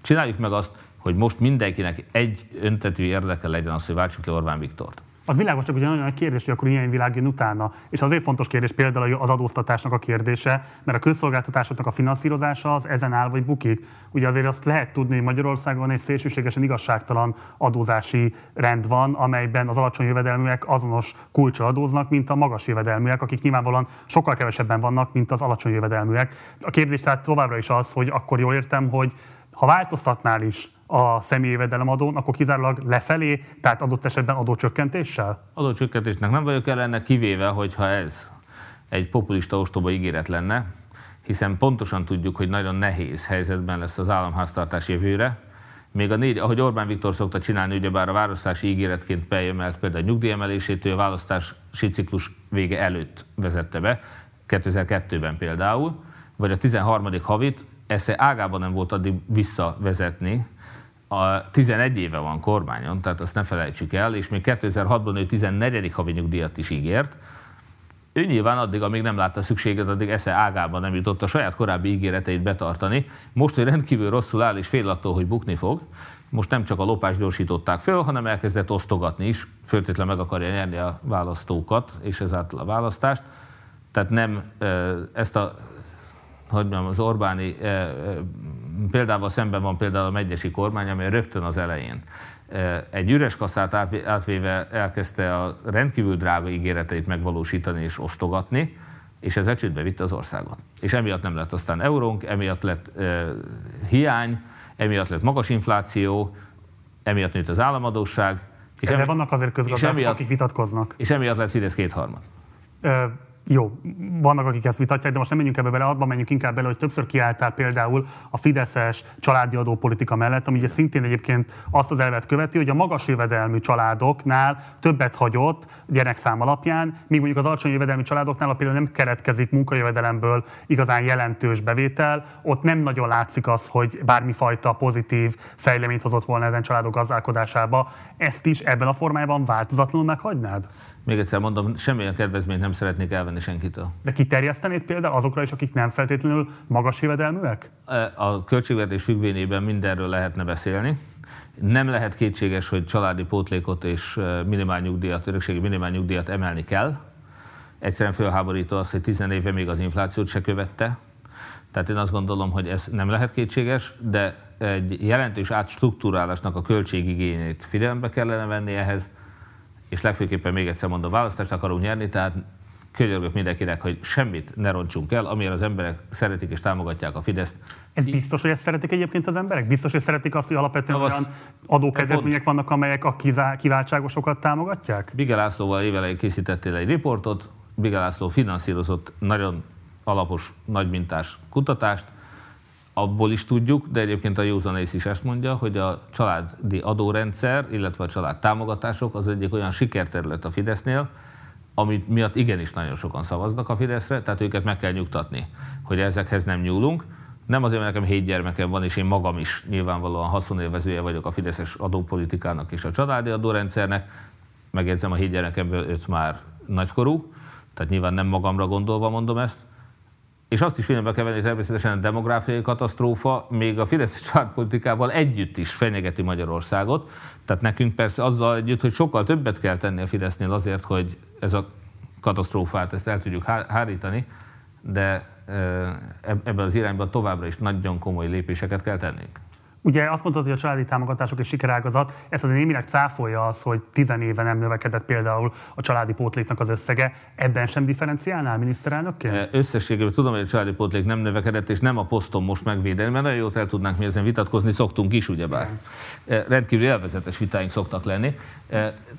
csináljuk meg azt, hogy most mindenkinek egy öntetű érdeke legyen az, hogy váltsuk le Orbán Viktort. Az világos, csak ugye nagyon nagy kérdés, hogy akkor ilyen világ jön utána. És azért fontos kérdés például az adóztatásnak a kérdése, mert a közszolgáltatásoknak a finanszírozása az ezen áll vagy bukik. Ugye azért azt lehet tudni, hogy Magyarországon egy szélsőségesen igazságtalan adózási rend van, amelyben az alacsony jövedelműek azonos kulcsa adóznak, mint a magas jövedelműek, akik nyilvánvalóan sokkal kevesebben vannak, mint az alacsony jövedelműek. A kérdés tehát továbbra is az, hogy akkor jól értem, hogy ha változtatnál is a személyi adón, akkor kizárólag lefelé, tehát adott esetben adócsökkentéssel? Adócsökkentésnek nem vagyok ellene, kivéve, hogyha ez egy populista ostoba ígéret lenne, hiszen pontosan tudjuk, hogy nagyon nehéz helyzetben lesz az államháztartás jövőre. Még a négy, ahogy Orbán Viktor szokta csinálni, ugyebár a választási ígéretként beemelt például a nyugdíjemelését, ő a választási ciklus vége előtt vezette be, 2002-ben például, vagy a 13. havit esze ágában nem volt addig visszavezetni, a 11 éve van kormányon, tehát azt ne felejtsük el, és még 2006-ban ő 14. havi nyugdíjat is ígért. Ő nyilván addig, amíg nem látta szükséget, addig esze ágában nem jutott a saját korábbi ígéreteit betartani. Most, hogy rendkívül rosszul áll, és fél attól, hogy bukni fog, most nem csak a lopást gyorsították föl, hanem elkezdett osztogatni is, föltétlenül meg akarja nyerni a választókat, és ezáltal a választást. Tehát nem ezt a hogy mondjam, az Orbáni példával szemben van például a megyesi kormány, amely rögtön az elején egy üres kaszát átvéve elkezdte a rendkívül drága ígéreteit megvalósítani és osztogatni, és ez csődbe vitte az országot. És emiatt nem lett aztán eurónk, emiatt lett e, hiány, emiatt lett magas infláció, emiatt nőtt az államadóság, És Ezzel emi... vannak azért közgazdászok, akik vitatkoznak. És emiatt lett Fidesz kétharmad. Ö, jó, vannak, akik ezt vitatják, de most nem menjünk ebbe bele, abban menjünk inkább bele, hogy többször kiálltál például a Fideszes családi adópolitika mellett, ami ugye szintén egyébként azt az elvet követi, hogy a magas jövedelmű családoknál többet hagyott gyerekszám alapján, míg mondjuk az alacsony jövedelmű családoknál, például nem keretkezik munkajövedelemből igazán jelentős bevétel, ott nem nagyon látszik az, hogy bármifajta pozitív fejleményt hozott volna ezen családok gazdálkodásába. Ezt is ebben a formájában változatlanul meghagynád? Még egyszer mondom, semmilyen kedvezményt nem szeretnék elvenni senkitől. De kiterjesztenéd például azokra is, akik nem feltétlenül magas jövedelműek? A költségvetés függvényében mindenről lehetne beszélni. Nem lehet kétséges, hogy családi pótlékot és minimálnyugdíjat, örökségi minimálnyugdíjat emelni kell. Egyszerűen fölháborító az, hogy 10 éve még az inflációt se követte. Tehát én azt gondolom, hogy ez nem lehet kétséges, de egy jelentős átstruktúrálásnak a költségigényét figyelembe kellene venni ehhez és legfőképpen még egyszer mondom, választást akarunk nyerni, tehát könyörgök mindenkinek, hogy semmit ne roncsunk el, amire az emberek szeretik és támogatják a Fideszt. Ez biztos, hogy ezt szeretik egyébként az emberek? Biztos, hogy szeretik azt, hogy alapvetően olyan adókedvezmények vannak, amelyek a kiváltságosokat támogatják? Bigel Lászlóval évelején készítettél egy riportot, Bigel László finanszírozott nagyon alapos, nagymintás kutatást, abból is tudjuk, de egyébként a józanész is ezt mondja, hogy a családi adórendszer, illetve a család támogatások az egyik olyan sikerterület a Fidesznél, amit miatt igenis nagyon sokan szavaznak a Fideszre, tehát őket meg kell nyugtatni, hogy ezekhez nem nyúlunk. Nem azért, mert nekem hét gyermekem van, és én magam is nyilvánvalóan haszonélvezője vagyok a Fideszes adópolitikának és a családi adórendszernek. Megjegyzem, a hét gyermekemből öt már nagykorú, tehát nyilván nem magamra gondolva mondom ezt, és azt is figyelembe kell venni, természetesen a demográfiai katasztrófa még a Fidesz családpolitikával együtt is fenyegeti Magyarországot. Tehát nekünk persze azzal együtt, hogy sokkal többet kell tenni a Fidesznél azért, hogy ez a katasztrófát ezt el tudjuk hárítani, de ebben az irányban továbbra is nagyon komoly lépéseket kell tennünk. Ugye azt mondtad, hogy a családi támogatások és sikerágazat, ez az némileg cáfolja az, hogy tizen éve nem növekedett például a családi pótléknak az összege. Ebben sem differenciálnál miniszterelnökként? Összességében tudom, hogy a családi pótlék nem növekedett, és nem a posztom most megvédeni, mert nagyon jót el tudnánk mi ezen vitatkozni, szoktunk is, ugyebár. Rendkívül élvezetes vitáink szoktak lenni.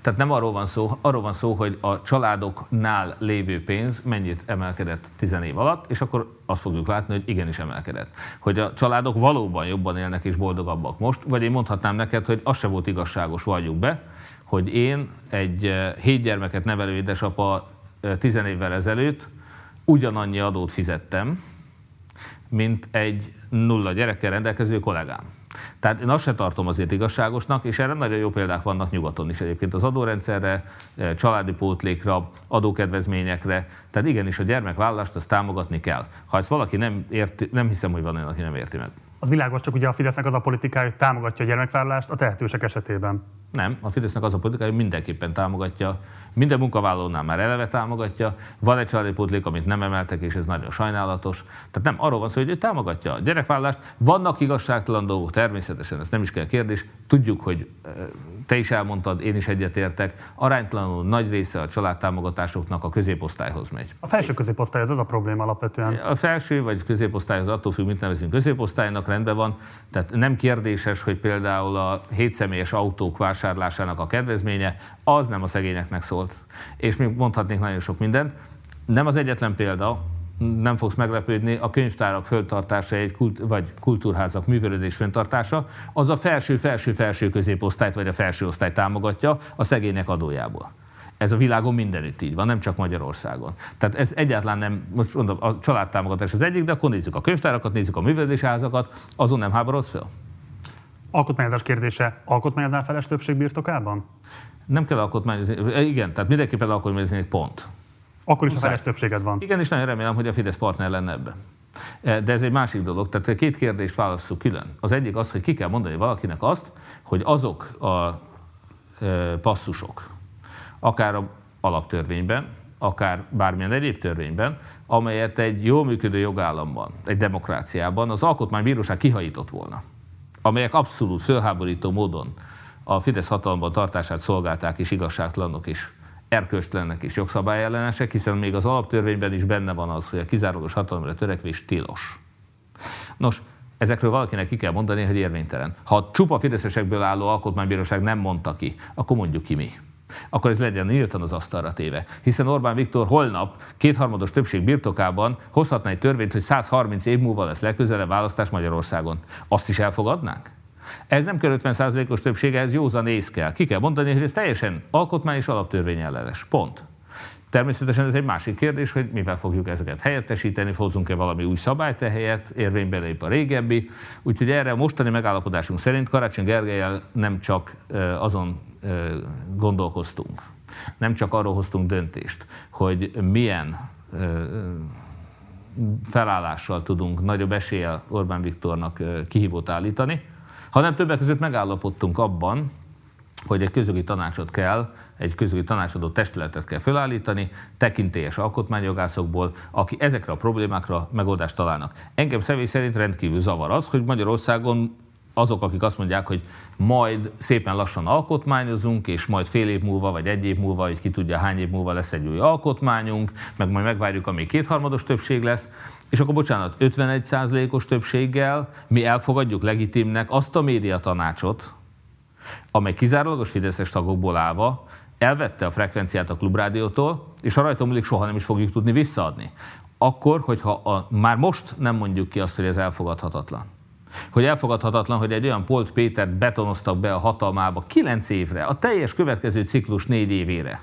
Tehát nem arról van szó, arról van szó, hogy a családoknál lévő pénz mennyit emelkedett tizen év alatt, és akkor azt fogjuk látni, hogy igenis emelkedett. Hogy a családok valóban jobban élnek és boldogabbak most, vagy én mondhatnám neked, hogy az se volt igazságos, valljuk be, hogy én egy eh, hét gyermeket nevelő édesapa eh, tizen évvel ezelőtt ugyanannyi adót fizettem, mint egy nulla gyerekkel rendelkező kollégám. Tehát én azt se tartom azért igazságosnak, és erre nagyon jó példák vannak nyugaton is egyébként az adórendszerre, eh, családi pótlékra, adókedvezményekre. Tehát igenis a gyermekvállalást azt támogatni kell. Ha ezt valaki nem érti, nem hiszem, hogy van olyan, aki nem érti meg. Az világos, csak ugye a Fidesznek az a politikája, hogy támogatja a gyermekvállalást a tehetősek esetében. Nem, a Fidesznek az a politikája, hogy mindenképpen támogatja, minden munkavállalónál már eleve támogatja, van egy családi pótlék, amit nem emeltek, és ez nagyon sajnálatos. Tehát nem arról van szó, hogy ő támogatja a gyerekvállalást. Vannak igazságtalan dolgok, természetesen, ez nem is kell kérdés. Tudjuk, hogy te is elmondtad, én is egyetértek, aránytalanul nagy része a családtámogatásoknak a középosztályhoz megy. A felső középosztály az az a probléma alapvetően. A felső vagy középosztály az attól függ, mit nevezünk középosztálynak, rendben van. Tehát nem kérdéses, hogy például a hétszemélyes autók vásárlásának a kedvezménye, az nem a szegényeknek szólt. És még mondhatnék nagyon sok mindent. Nem az egyetlen példa, nem fogsz meglepődni, a könyvtárak föltartása egy kult, vagy kultúrházak művelődés fenntartása, az a felső-felső-felső középosztályt vagy a felső osztály támogatja a szegények adójából. Ez a világon mindenütt így van, nem csak Magyarországon. Tehát ez egyáltalán nem, most mondom, a családtámogatás az egyik, de akkor nézzük a könyvtárakat, nézzük a művelődésházakat, azon nem háborodsz fel? Alkotmányozás kérdése, alkotmányozás feles többség birtokában? Nem kell alkotmányozni, igen, tehát mindenképpen alkotmányozni pont. Akkor is a feles többséged van. Igen, és nagyon remélem, hogy a Fidesz partner lenne ebben. E, de ez egy másik dolog. Tehát két kérdést válasszuk külön. Az egyik az, hogy ki kell mondani valakinek azt, hogy azok a e, passzusok, akár a alaptörvényben, akár bármilyen egyéb törvényben, amelyet egy jól működő jogállamban, egy demokráciában az alkotmánybíróság kihajított volna, amelyek abszolút fölháborító módon a Fidesz hatalomban tartását szolgálták és igazságtalanok is erkölcstelennek és jogszabályellenesek, hiszen még az alaptörvényben is benne van az, hogy a kizárólagos hatalomra törekvés tilos. Nos, Ezekről valakinek ki kell mondani, hogy érvénytelen. Ha csupa fideszesekből álló alkotmánybíróság nem mondta ki, akkor mondjuk ki mi akkor ez legyen nyíltan az asztalra téve. Hiszen Orbán Viktor holnap kétharmados többség birtokában hozhatna egy törvényt, hogy 130 év múlva lesz legközelebb választás Magyarországon. Azt is elfogadnánk? Ez nem kell 50%-os többség, ez józan ész kell. Ki kell mondani, hogy ez teljesen alkotmány és alaptörvény ellenes. Pont. Természetesen ez egy másik kérdés, hogy mivel fogjuk ezeket helyettesíteni, hozzunk-e valami új szabályt ehelyett, érvénybe lép a régebbi. Úgyhogy erre a mostani megállapodásunk szerint Karácsony Gergelyel nem csak azon gondolkoztunk, nem csak arról hoztunk döntést, hogy milyen felállással tudunk nagyobb eséllyel Orbán Viktornak kihívót állítani, hanem többek között megállapodtunk abban, hogy egy közögi tanácsot kell, egy közögi tanácsadó testületet kell felállítani, tekintélyes alkotmányjogászokból, aki ezekre a problémákra megoldást találnak. Engem személy szerint rendkívül zavar az, hogy Magyarországon azok, akik azt mondják, hogy majd szépen lassan alkotmányozunk, és majd fél év múlva, vagy egy év múlva, vagy ki tudja hány év múlva lesz egy új alkotmányunk, meg majd megvárjuk, amíg kétharmados többség lesz, és akkor bocsánat, 51%-os többséggel mi elfogadjuk legitimnek azt a médiatanácsot, amely kizárólagos fideszes tagokból állva elvette a frekvenciát a klubrádiótól, és a rajta soha nem is fogjuk tudni visszaadni. Akkor, hogyha a, már most nem mondjuk ki azt, hogy ez elfogadhatatlan. Hogy elfogadhatatlan, hogy egy olyan Polt Pétert betonoztak be a hatalmába kilenc évre, a teljes következő ciklus négy évére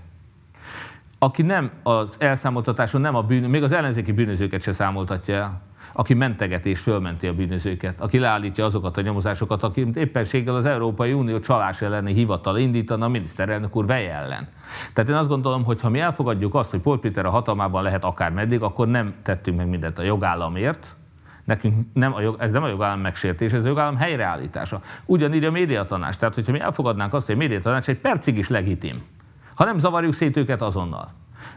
aki nem az elszámoltatáson, nem a bűn, még az ellenzéki bűnözőket se számoltatja el, aki mentegeti és fölmenti a bűnözőket, aki leállítja azokat a nyomozásokat, aki éppenséggel az Európai Unió csalás elleni hivatal indítana a miniszterelnök úr veje ellen. Tehát én azt gondolom, hogy ha mi elfogadjuk azt, hogy Paul Peter a hatalmában lehet akár meddig, akkor nem tettünk meg mindent a jogállamért, Nekünk nem a jog, ez nem a jogállam megsértés, ez a jogállam helyreállítása. Ugyanígy a médiatanács. Tehát, hogyha mi elfogadnánk azt, hogy a médiatanács egy percig is legitim, ha nem zavarjuk szét őket azonnal,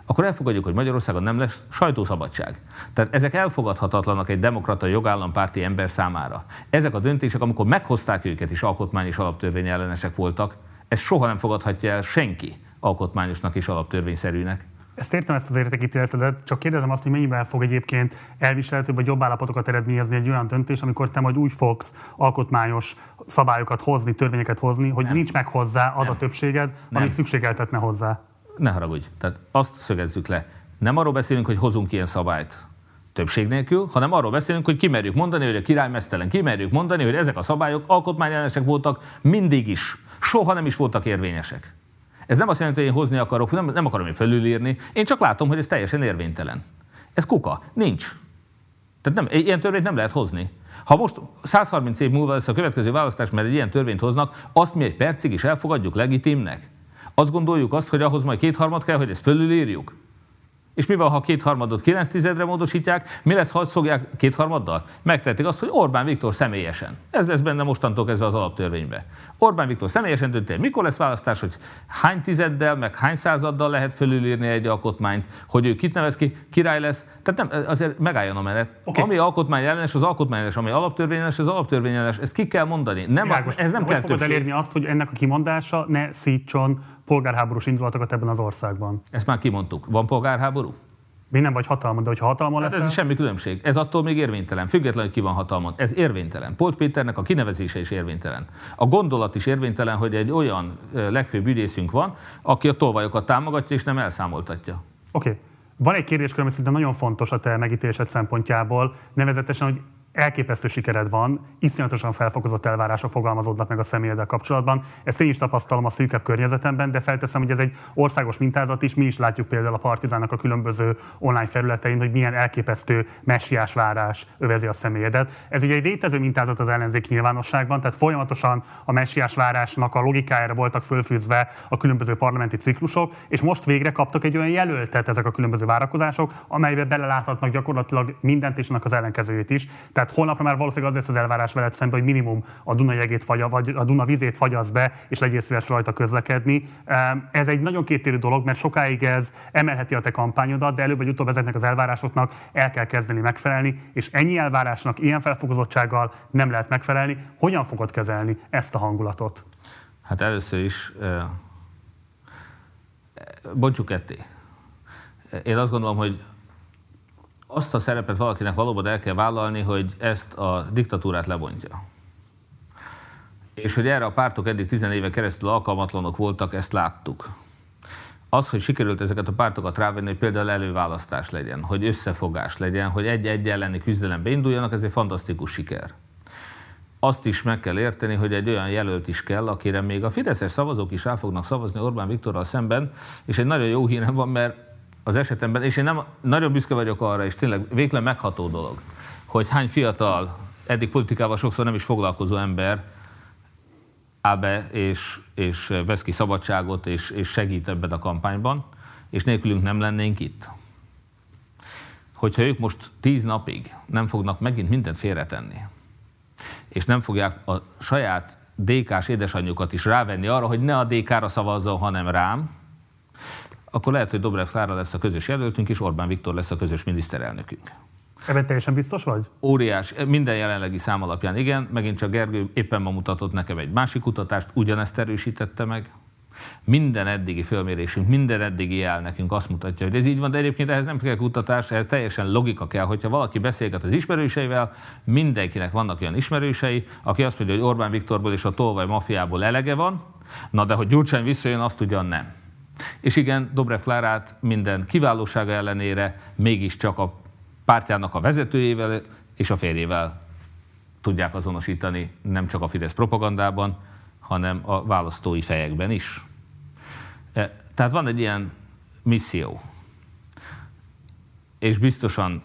akkor elfogadjuk, hogy Magyarországon nem lesz sajtószabadság. Tehát ezek elfogadhatatlanak egy demokrata jogállampárti ember számára. Ezek a döntések, amikor meghozták őket is alkotmány és alaptörvény ellenesek voltak, ezt soha nem fogadhatja el senki alkotmányosnak és alaptörvényszerűnek. Ezt értem ezt az értékítéletedet, csak kérdezem azt, hogy mennyiben fog egyébként elviselhető vagy jobb állapotokat eredményezni egy olyan döntés, amikor te majd úgy fogsz alkotmányos szabályokat hozni, törvényeket hozni, hogy nem. nincs meg hozzá az nem. a többséged, nem. ami szükségeltetne hozzá ne haragudj. Tehát azt szögezzük le. Nem arról beszélünk, hogy hozunk ilyen szabályt többség nélkül, hanem arról beszélünk, hogy kimerjük mondani, hogy a király mesztelen, kimerjük mondani, hogy ezek a szabályok alkotmányellenesek voltak mindig is, soha nem is voltak érvényesek. Ez nem azt jelenti, hogy én hozni akarok, nem, nem akarom én felülírni, én csak látom, hogy ez teljesen érvénytelen. Ez kuka, nincs. Tehát nem, ilyen törvényt nem lehet hozni. Ha most 130 év múlva lesz a következő választás, mert egy ilyen törvényt hoznak, azt mi egy percig is elfogadjuk legitimnek. Azt gondoljuk azt, hogy ahhoz majd kétharmad kell, hogy ezt fölülírjuk? És mi van, ha kétharmadot 9 tizedre módosítják, mi lesz, ha fogják kétharmaddal? Megtették azt, hogy Orbán Viktor személyesen. Ez lesz benne mostantól kezdve az alaptörvénybe. Orbán Viktor személyesen dönti, mikor lesz választás, hogy hány tizeddel, meg hány századdal lehet fölülírni egy alkotmányt, hogy ő kit nevez ki, király lesz. Tehát nem, azért megálljon a menet. Okay. Ami alkotmány ellenes, az alkotmány ellenes, ami alaptörvényes, az alaptörvényes. Ezt ki kell mondani. Nem, Világos. ez nem hogy kell fogod elérni azt, hogy ennek a kimondása ne szítson polgárháborús indulatokat ebben az országban. Ezt már kimondtuk. Van polgárháború? Mi nem vagy hatalmon, de hogyha hatalmon hát lesz. Ez semmi különbség. Ez attól még érvénytelen. Függetlenül, hogy ki van hatalmon. Ez érvénytelen. Polt Péternek a kinevezése is érvénytelen. A gondolat is érvénytelen, hogy egy olyan legfőbb ügyészünk van, aki a tolvajokat támogatja és nem elszámoltatja. Oké. Okay. Van egy kérdés, ami szerintem nagyon fontos a te megítélésed szempontjából, nevezetesen, hogy elképesztő sikered van, iszonyatosan felfokozott elvárások fogalmazódnak meg a személyeddel kapcsolatban. Ezt én is tapasztalom a szűkebb környezetemben, de felteszem, hogy ez egy országos mintázat is. Mi is látjuk például a Partizánnak a különböző online felületein, hogy milyen elképesztő messiás várás övezi a személyedet. Ez ugye egy létező mintázat az ellenzék nyilvánosságban, tehát folyamatosan a messiás várásnak a logikájára voltak fölfűzve a különböző parlamenti ciklusok, és most végre kaptak egy olyan jelöltet ezek a különböző várakozások, amelybe beleláthatnak gyakorlatilag mindent és az ellenkezőjét is. Tehát tehát holnapra már valószínűleg az lesz az elvárás veled szemben, hogy minimum a Duna jegét fagya, vagy a Duna vizét fagyaz be, és legyél szíves rajta közlekedni. Ez egy nagyon kétérű dolog, mert sokáig ez emelheti a te kampányodat, de előbb vagy utóbb ezeknek az elvárásoknak el kell kezdeni megfelelni, és ennyi elvárásnak ilyen felfogozottsággal nem lehet megfelelni. Hogyan fogod kezelni ezt a hangulatot? Hát először is bontsuk ketté. Én azt gondolom, hogy azt a szerepet valakinek valóban el kell vállalni, hogy ezt a diktatúrát lebontja. És hogy erre a pártok eddig 10 éve keresztül alkalmatlanok voltak, ezt láttuk. Az, hogy sikerült ezeket a pártokat rávenni, hogy például előválasztás legyen, hogy összefogás legyen, hogy egy-egy elleni küzdelembe induljanak, ez egy fantasztikus siker. Azt is meg kell érteni, hogy egy olyan jelölt is kell, akire még a fideszes szavazók is rá fognak szavazni Orbán Viktorral szemben, és egy nagyon jó hírem van, mert az esetemben, és én nem, nagyon büszke vagyok arra, és tényleg végleg megható dolog, hogy hány fiatal, eddig politikával sokszor nem is foglalkozó ember áll be és, és vesz ki szabadságot, és, és segít ebben a kampányban, és nélkülünk nem lennénk itt. Hogyha ők most tíz napig nem fognak megint mindent félretenni, és nem fogják a saját DK-s édesanyjukat is rávenni arra, hogy ne a DK-ra szavazzon, hanem rám, akkor lehet, hogy Dobrev Klára lesz a közös jelöltünk, és Orbán Viktor lesz a közös miniszterelnökünk. Ebben teljesen biztos vagy? Óriás, minden jelenlegi szám alapján igen, megint csak Gergő éppen ma mutatott nekem egy másik kutatást, ugyanezt erősítette meg. Minden eddigi fölmérésünk, minden eddigi jel nekünk azt mutatja, hogy ez így van, de egyébként ehhez nem kell kutatás, ehhez teljesen logika kell, hogyha valaki beszélget az ismerőseivel, mindenkinek vannak olyan ismerősei, aki azt mondja, hogy Orbán Viktorból és a tolvaj mafiából elege van, na de hogy Gyurcsány visszajön, azt ugyan nem. És igen, Dobrev Klárát minden kiválósága ellenére mégiscsak a pártjának a vezetőjével és a férjével tudják azonosítani nem csak a Fidesz propagandában, hanem a választói fejekben is. E, tehát van egy ilyen misszió. És biztosan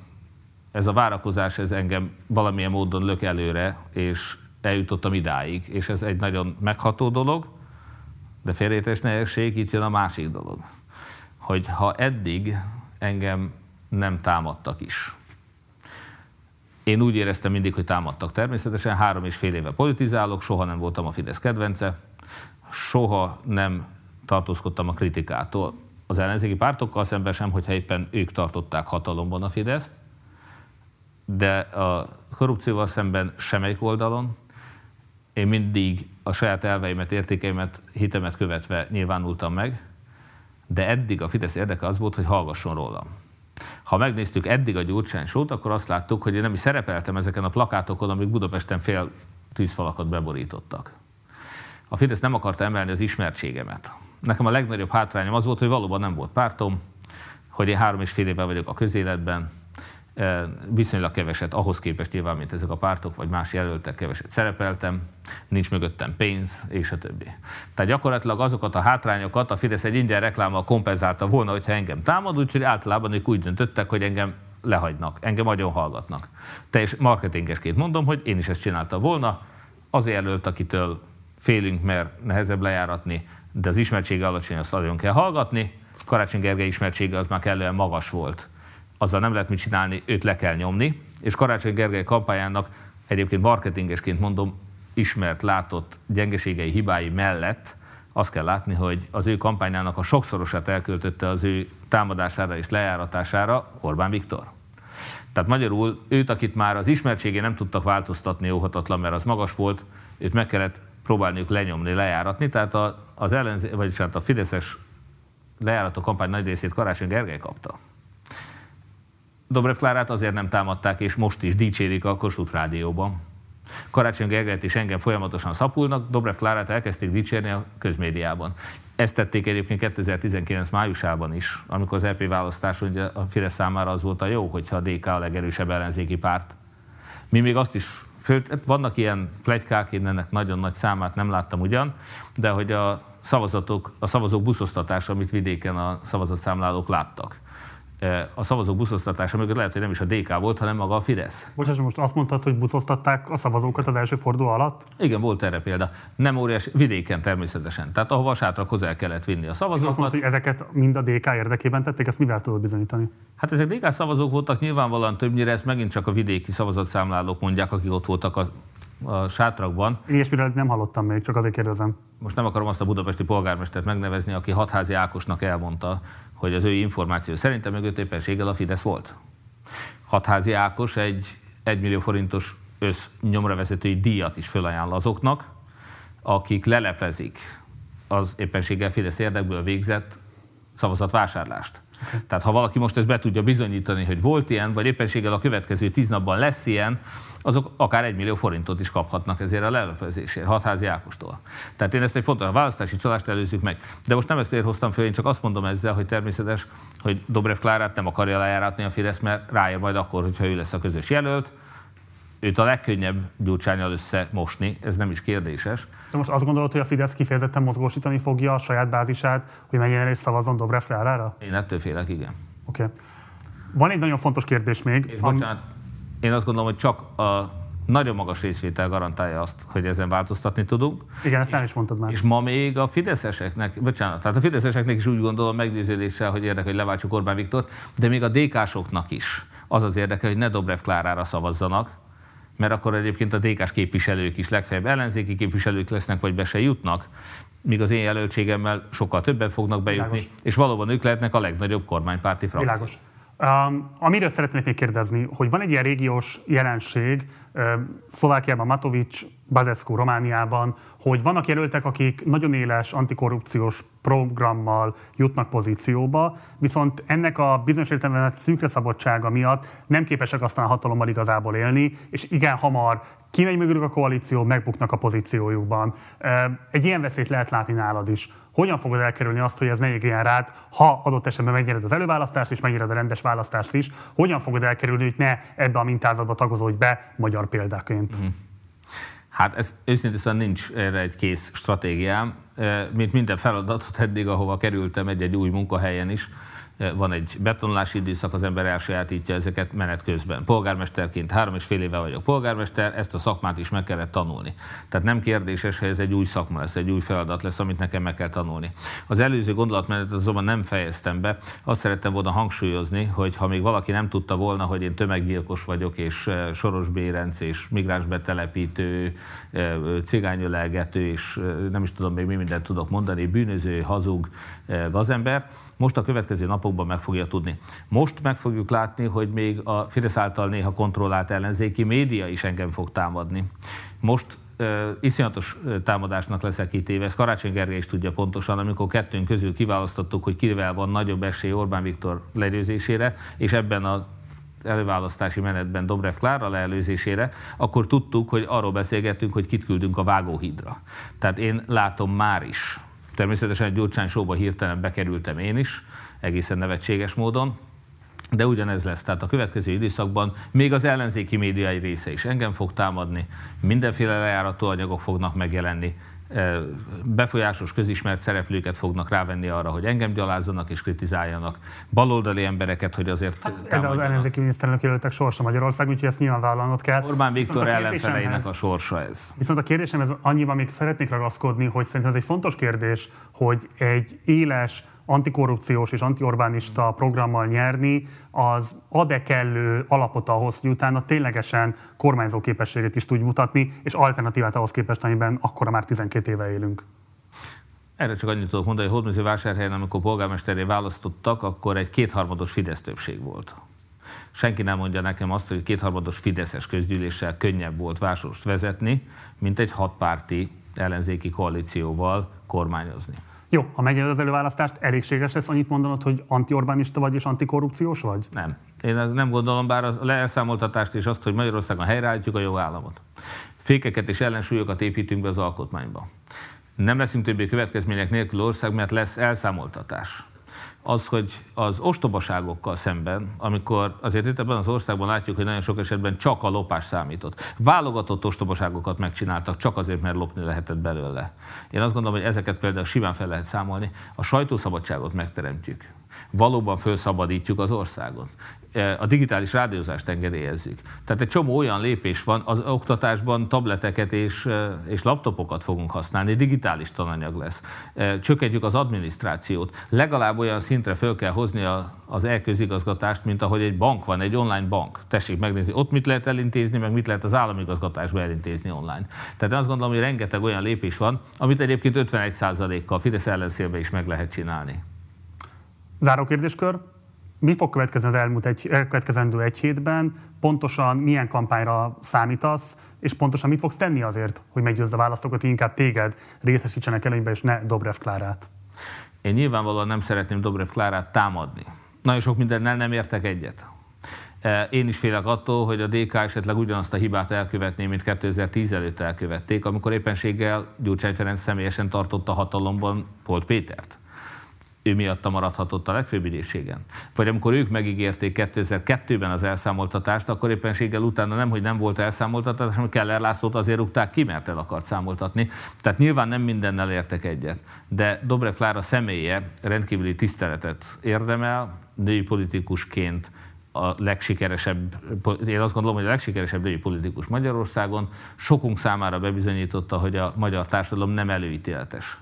ez a várakozás, ez engem valamilyen módon lök előre, és eljutottam idáig, és ez egy nagyon megható dolog, de félrétes ne essék, itt jön a másik dolog. Hogy ha eddig engem nem támadtak is, én úgy éreztem mindig, hogy támadtak természetesen, három és fél éve politizálok, soha nem voltam a Fidesz kedvence, soha nem tartózkodtam a kritikától az ellenzéki pártokkal szemben sem, hogyha éppen ők tartották hatalomban a Fideszt, de a korrupcióval szemben semmelyik oldalon, én mindig a saját elveimet, értékeimet, hitemet követve nyilvánultam meg, de eddig a Fidesz érdeke az volt, hogy hallgasson rólam. Ha megnéztük eddig a Gyurcsány sót, akkor azt láttuk, hogy én nem is szerepeltem ezeken a plakátokon, amik Budapesten fél tűzfalakat beborítottak. A Fidesz nem akarta emelni az ismertségemet. Nekem a legnagyobb hátrányom az volt, hogy valóban nem volt pártom, hogy én három és fél éve vagyok a közéletben, viszonylag keveset, ahhoz képest nyilván, mint ezek a pártok, vagy más jelöltek keveset szerepeltem, nincs mögöttem pénz, és a többi. Tehát gyakorlatilag azokat a hátrányokat a Fidesz egy ingyen reklámmal kompenzálta volna, hogyha engem támad, úgyhogy általában ők úgy döntöttek, hogy engem lehagynak, engem nagyon hallgatnak. Teljes marketingesként mondom, hogy én is ezt csináltam volna, az jelölt, akitől félünk, mert nehezebb lejáratni, de az ismertsége alacsony, azt nagyon kell hallgatni. Karácsony Gergely ismertsége az már kellően magas volt azzal nem lehet mit csinálni, őt le kell nyomni, és Karácsony Gergely kampányának egyébként marketingesként mondom, ismert, látott gyengeségei, hibái mellett azt kell látni, hogy az ő kampányának a sokszorosát elköltötte az ő támadására és lejáratására Orbán Viktor. Tehát magyarul őt, akit már az ismertségé nem tudtak változtatni óhatatlan, mert az magas volt, őt meg kellett próbálniuk lenyomni, lejáratni, tehát az ellenzé, vagyis hát a Fideszes lejárató kampány nagy részét Karácsony Gergely kapta. Dobrev Klárát azért nem támadták, és most is dicsérik a Kossuth Rádióban. Karácsony Gergelyt és engem folyamatosan szapulnak, Dobrev Klárát elkezdték dicsérni a közmédiában. Ezt tették egyébként 2019 májusában is, amikor az EP választás ugye a Fidesz számára az volt a jó, hogyha a DK a legerősebb ellenzéki párt. Mi még azt is föl, hát vannak ilyen plegykák, én ennek nagyon nagy számát nem láttam ugyan, de hogy a szavazatok, a szavazók buszosztatása, amit vidéken a szavazatszámlálók láttak a szavazók buszosztatása mögött lehet, hogy nem is a DK volt, hanem maga a Fidesz. Bocsás, most azt mondtad, hogy buszoztatták a szavazókat az első forduló alatt? Igen, volt erre példa. Nem óriás, vidéken természetesen. Tehát ahova sátrakhoz el kellett vinni a szavazókat. Azt mondta, hogy ezeket mind a DK érdekében tették, ezt mivel tudod bizonyítani? Hát ezek DK szavazók voltak, nyilvánvalóan többnyire ezt megint csak a vidéki szavazatszámlálók mondják, akik ott voltak a a sátrakban. Ilyesmiről nem hallottam még, csak azért kérdezem. Most nem akarom azt a budapesti polgármestert megnevezni, aki hatházi Ákosnak elmondta, hogy az ő információ szerint a mögött éppenséggel a Fidesz volt. Hatházi Ákos egy 1 millió forintos össz nyomravezetői díjat is fölajánl azoknak, akik leleplezik az éppenséggel Fidesz érdekből végzett szavazatvásárlást. Tehát ha valaki most ezt be tudja bizonyítani, hogy volt ilyen, vagy éppenséggel a következő tíz napban lesz ilyen, azok akár egy millió forintot is kaphatnak ezért a lelepezésért, hatházi Ákostól. Tehát én ezt egy fontos, a választási csalást előzzük meg. De most nem ezt hoztam fel, én csak azt mondom ezzel, hogy természetes, hogy Dobrev Klárát nem akarja lejáratni a Fidesz, mert ráér majd akkor, hogyha ő lesz a közös jelölt, őt a legkönnyebb gyurcsányal összemosni, ez nem is kérdéses. De most azt gondolod, hogy a Fidesz kifejezetten mozgósítani fogja a saját bázisát, hogy mennyire is szavazzon Dobrev Klárára? Én ettől félek, igen. Oké. Okay. Van egy nagyon fontos kérdés még. És am... bocsánat, én azt gondolom, hogy csak a nagyon magas részvétel garantálja azt, hogy ezen változtatni tudunk. Igen, ezt nem is mondtad már. És ma még a fideszeseknek, bocsánat, tehát a fideszeseknek is úgy gondolom meggyőződéssel, hogy érdekel, hogy leváltsuk Orbán Viktor, de még a DK-soknak is az az érdeke, hogy ne Dobrev Klárára szavazzanak, mert akkor egyébként a DK-s képviselők is legfeljebb ellenzéki képviselők lesznek, vagy be se jutnak, míg az én jelöltségemmel sokkal többen fognak bejutni, Világos. és valóban ők lehetnek a legnagyobb kormánypárti frakció. Világos. Um, amiről szeretnék még kérdezni, hogy van egy ilyen régiós jelenség, Szlovákiában Matovics, Bazescu Romániában, hogy vannak jelöltek, akik nagyon éles antikorrupciós programmal jutnak pozícióba, viszont ennek a bizonyos értelemben szűkre szabadsága miatt nem képesek aztán a hatalommal igazából élni, és igen hamar kimegy mögülük a koalíció, megbuknak a pozíciójukban. Egy ilyen veszélyt lehet látni nálad is. Hogyan fogod elkerülni azt, hogy ez ne égjen rád, ha adott esetben megnyered az előválasztást és megnyered a rendes választást is? Hogyan fogod elkerülni, hogy ne ebbe a mintázatba tagozódj be magyar példáként? Mm. Hát ez őszintén szóval nincs erre egy kész stratégiám. Mint minden feladatot eddig, ahova kerültem egy-egy új munkahelyen is, van egy betonulási időszak, az ember elsajátítja ezeket menet közben. Polgármesterként három és fél éve vagyok polgármester, ezt a szakmát is meg kellett tanulni. Tehát nem kérdéses, hogy ez egy új szakma lesz, egy új feladat lesz, amit nekem meg kell tanulni. Az előző gondolatmenetet azonban nem fejeztem be. Azt szerettem volna hangsúlyozni, hogy ha még valaki nem tudta volna, hogy én tömeggyilkos vagyok, és soros bérenc, és migráns betelepítő, cigányölelgető, és nem is tudom még mi mindent tudok mondani, bűnöző, hazug gazember, most a következő napokban meg fogja tudni. Most meg fogjuk látni, hogy még a Fidesz által néha kontrollált ellenzéki média is engem fog támadni. Most iszonyatos támadásnak leszek kitéve, ezt Karácsony Gergely is tudja pontosan, amikor kettőnk közül kiválasztottuk, hogy kivel van nagyobb esély Orbán Viktor legyőzésére, és ebben a előválasztási menetben Dobrev Klára leelőzésére, akkor tudtuk, hogy arról beszélgettünk, hogy kit küldünk a vágóhídra. Tehát én látom már is, Természetesen egy Gyurcsány showba hirtelen bekerültem én is, egészen nevetséges módon, de ugyanez lesz. Tehát a következő időszakban még az ellenzéki médiai része is engem fog támadni, mindenféle lejárató anyagok fognak megjelenni, befolyásos, közismert szereplőket fognak rávenni arra, hogy engem gyalázzanak és kritizáljanak, baloldali embereket, hogy azért hát Ez az ellenzéki miniszterelnök jelöltek sorsa Magyarország, úgyhogy ezt nyilvánvallanod kell. Orbán Viktor ellenfeleinek a sorsa ez. Viszont a kérdésem ez annyiban még szeretnék ragaszkodni, hogy szerintem ez egy fontos kérdés, hogy egy éles, antikorrupciós és antiorbánista programmal nyerni, az ad-e kellő alapot ahhoz, hogy utána ténylegesen kormányzó képességét is tudj mutatni, és alternatívát ahhoz képest, amiben akkora már 12 éve élünk. Erre csak annyit tudok mondani, hogy Hódműző-vásárhelyen, amikor polgármesteré választottak, akkor egy kétharmados Fidesz többség volt. Senki nem mondja nekem azt, hogy kétharmados Fideszes közgyűléssel könnyebb volt várost vezetni, mint egy hatpárti ellenzéki koalícióval kormányozni. Jó, ha megnyered az előválasztást, elégséges lesz annyit mondanod, hogy anti-Orbánista vagy és antikorrupciós vagy? Nem. Én nem gondolom, bár a leelszámoltatást és azt, hogy Magyarországon helyreállítjuk a jogállamot. Fékeket és ellensúlyokat építünk be az alkotmányba. Nem leszünk többé következmények nélkül ország, mert lesz elszámoltatás az, hogy az ostobaságokkal szemben, amikor azért itt ebben az országban látjuk, hogy nagyon sok esetben csak a lopás számított. Válogatott ostobaságokat megcsináltak csak azért, mert lopni lehetett belőle. Én azt gondolom, hogy ezeket például simán fel lehet számolni. A sajtószabadságot megteremtjük valóban felszabadítjuk az országot. A digitális rádiózást engedélyezzük. Tehát egy csomó olyan lépés van, az oktatásban tableteket és, és laptopokat fogunk használni, digitális tananyag lesz. Csökkentjük az adminisztrációt. Legalább olyan szintre föl kell hozni a, az elközigazgatást, mint ahogy egy bank van, egy online bank. Tessék megnézni, ott mit lehet elintézni, meg mit lehet az államigazgatásba elintézni online. Tehát én azt gondolom, hogy rengeteg olyan lépés van, amit egyébként 51%-kal Fidesz ellenszélbe is meg lehet csinálni. Záró kérdéskör. Mi fog következni az elmúlt egy, következendő egy hétben? Pontosan milyen kampányra számítasz, és pontosan mit fogsz tenni azért, hogy meggyőzd a választókat, hogy inkább téged részesítsenek előnybe, és ne Dobrev Klárát? Én nyilvánvalóan nem szeretném Dobrev Klárát támadni. nagyon sok mindennel nem értek egyet. E, én is félek attól, hogy a DK esetleg ugyanazt a hibát elkövetné, mint 2010 előtt elkövették, amikor éppenséggel Gyurcsány Ferenc személyesen tartotta hatalomban Polt Pétert ő miatta maradhatott a legfőbb ügyészségen. Vagy amikor ők megígérték 2002-ben az elszámoltatást, akkor éppenséggel utána nem, hogy nem volt elszámoltatás, hanem Keller Lászlót azért rúgták ki, mert el akart számoltatni. Tehát nyilván nem mindennel értek egyet. De Dobrev Klára személye rendkívüli tiszteletet érdemel, női politikusként a legsikeresebb, én azt gondolom, hogy a legsikeresebb női politikus Magyarországon, sokunk számára bebizonyította, hogy a magyar társadalom nem előítéletes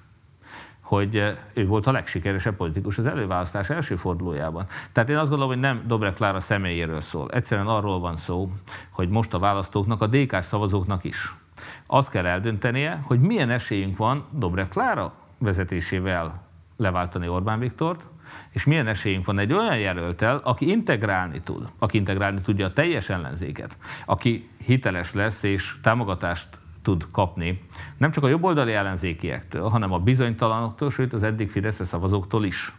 hogy eh, ő volt a legsikeresebb politikus az előválasztás első fordulójában. Tehát én azt gondolom, hogy nem Dobrev Klára személyéről szól. Egyszerűen arról van szó, hogy most a választóknak, a dk szavazóknak is azt kell eldöntenie, hogy milyen esélyünk van Dobrev Klára vezetésével leváltani Orbán Viktort, és milyen esélyünk van egy olyan jelöltel, aki integrálni tud, aki integrálni tudja a teljes ellenzéket, aki hiteles lesz és támogatást tud kapni, nem csak a jobboldali ellenzékiektől, hanem a bizonytalanoktól, sőt az eddig Fidesz szavazóktól is.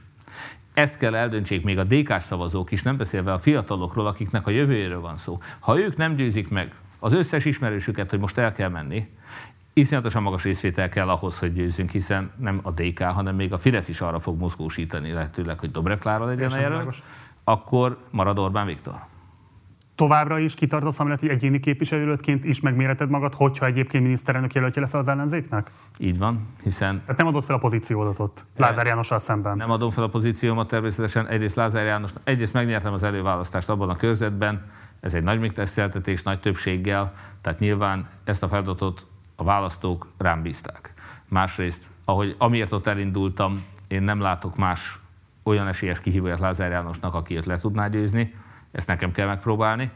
Ezt kell eldöntsék még a dk szavazók is, nem beszélve a fiatalokról, akiknek a jövőjéről van szó. Ha ők nem győzik meg az összes ismerősüket, hogy most el kell menni, iszonyatosan magas részvétel kell ahhoz, hogy győzzünk, hiszen nem a DK, hanem még a Fidesz is arra fog mozgósítani lehetőleg, hogy Dobrev Klára legyen jelölt, akkor marad Orbán Viktor továbbra is kitartasz amellett, hogy egyéni képviselőként is megméreted magad, hogyha egyébként miniszterelnök jelöltje lesz az ellenzéknek? Így van, hiszen... Tehát nem adott fel a pozíciódat ott Lázár Jánossal szemben? Nem adom fel a pozíciómat természetesen. Egyrészt Lázár János, egyrészt megnyertem az előválasztást abban a körzetben, ez egy nagy megtiszteltetés, nagy többséggel, tehát nyilván ezt a feladatot a választók rám bízták. Másrészt, ahogy amiért ott elindultam, én nem látok más olyan esélyes kihívóját Lázár Jánosnak, aki őt le tudná győzni, ezt nekem kell megpróbálni,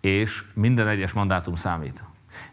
és minden egyes mandátum számít.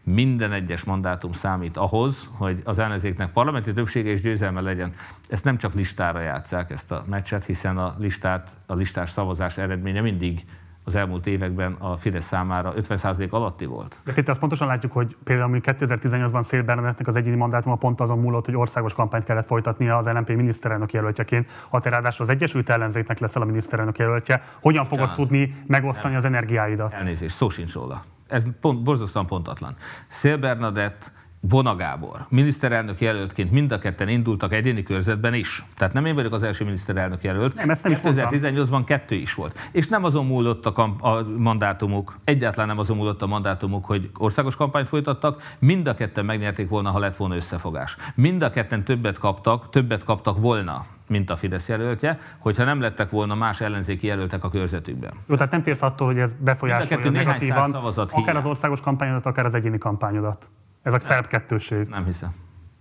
Minden egyes mandátum számít ahhoz, hogy az ellenzéknek parlamenti többsége és győzelme legyen. Ezt nem csak listára játszák ezt a meccset, hiszen a, listát, a listás szavazás eredménye mindig az elmúlt években a Fidesz számára 50% alatti volt. De Péter, azt pontosan látjuk, hogy például 2018-ban Szél Bernadettnek az egyéni mandátuma pont azon múlott, hogy országos kampányt kellett folytatnia az LNP miniszterelnök jelöltjeként. Ha te ráadásul az Egyesült Ellenzéknek leszel a miniszterelnök jelöltje, hogyan fogod Csánat. tudni megosztani nem. az energiáidat? Elnézést, szó sincs róla. Ez pont, borzasztóan pontatlan. Szél Bernadett Vona Gábor, miniszterelnök jelöltként mind a ketten indultak egyéni körzetben is. Tehát nem én vagyok az első miniszterelnök jelölt. Nem, ezt nem 2018-ban kettő is volt. És nem azon múlott a, kamp- a mandátumuk, egyáltalán nem azon múlott a mandátumuk, hogy országos kampányt folytattak, mind a ketten megnyerték volna, ha lett volna összefogás. Mind a ketten többet kaptak, többet kaptak volna, mint a Fidesz jelöltje, hogyha nem lettek volna más ellenzéki jelöltek a körzetükben. Jó, tehát nem félsz attól, hogy ez befolyásolja negatívan, akár az országos kampányodat, akár az egyéni kampányodat. Ez a szerb kettőség. Nem hiszem.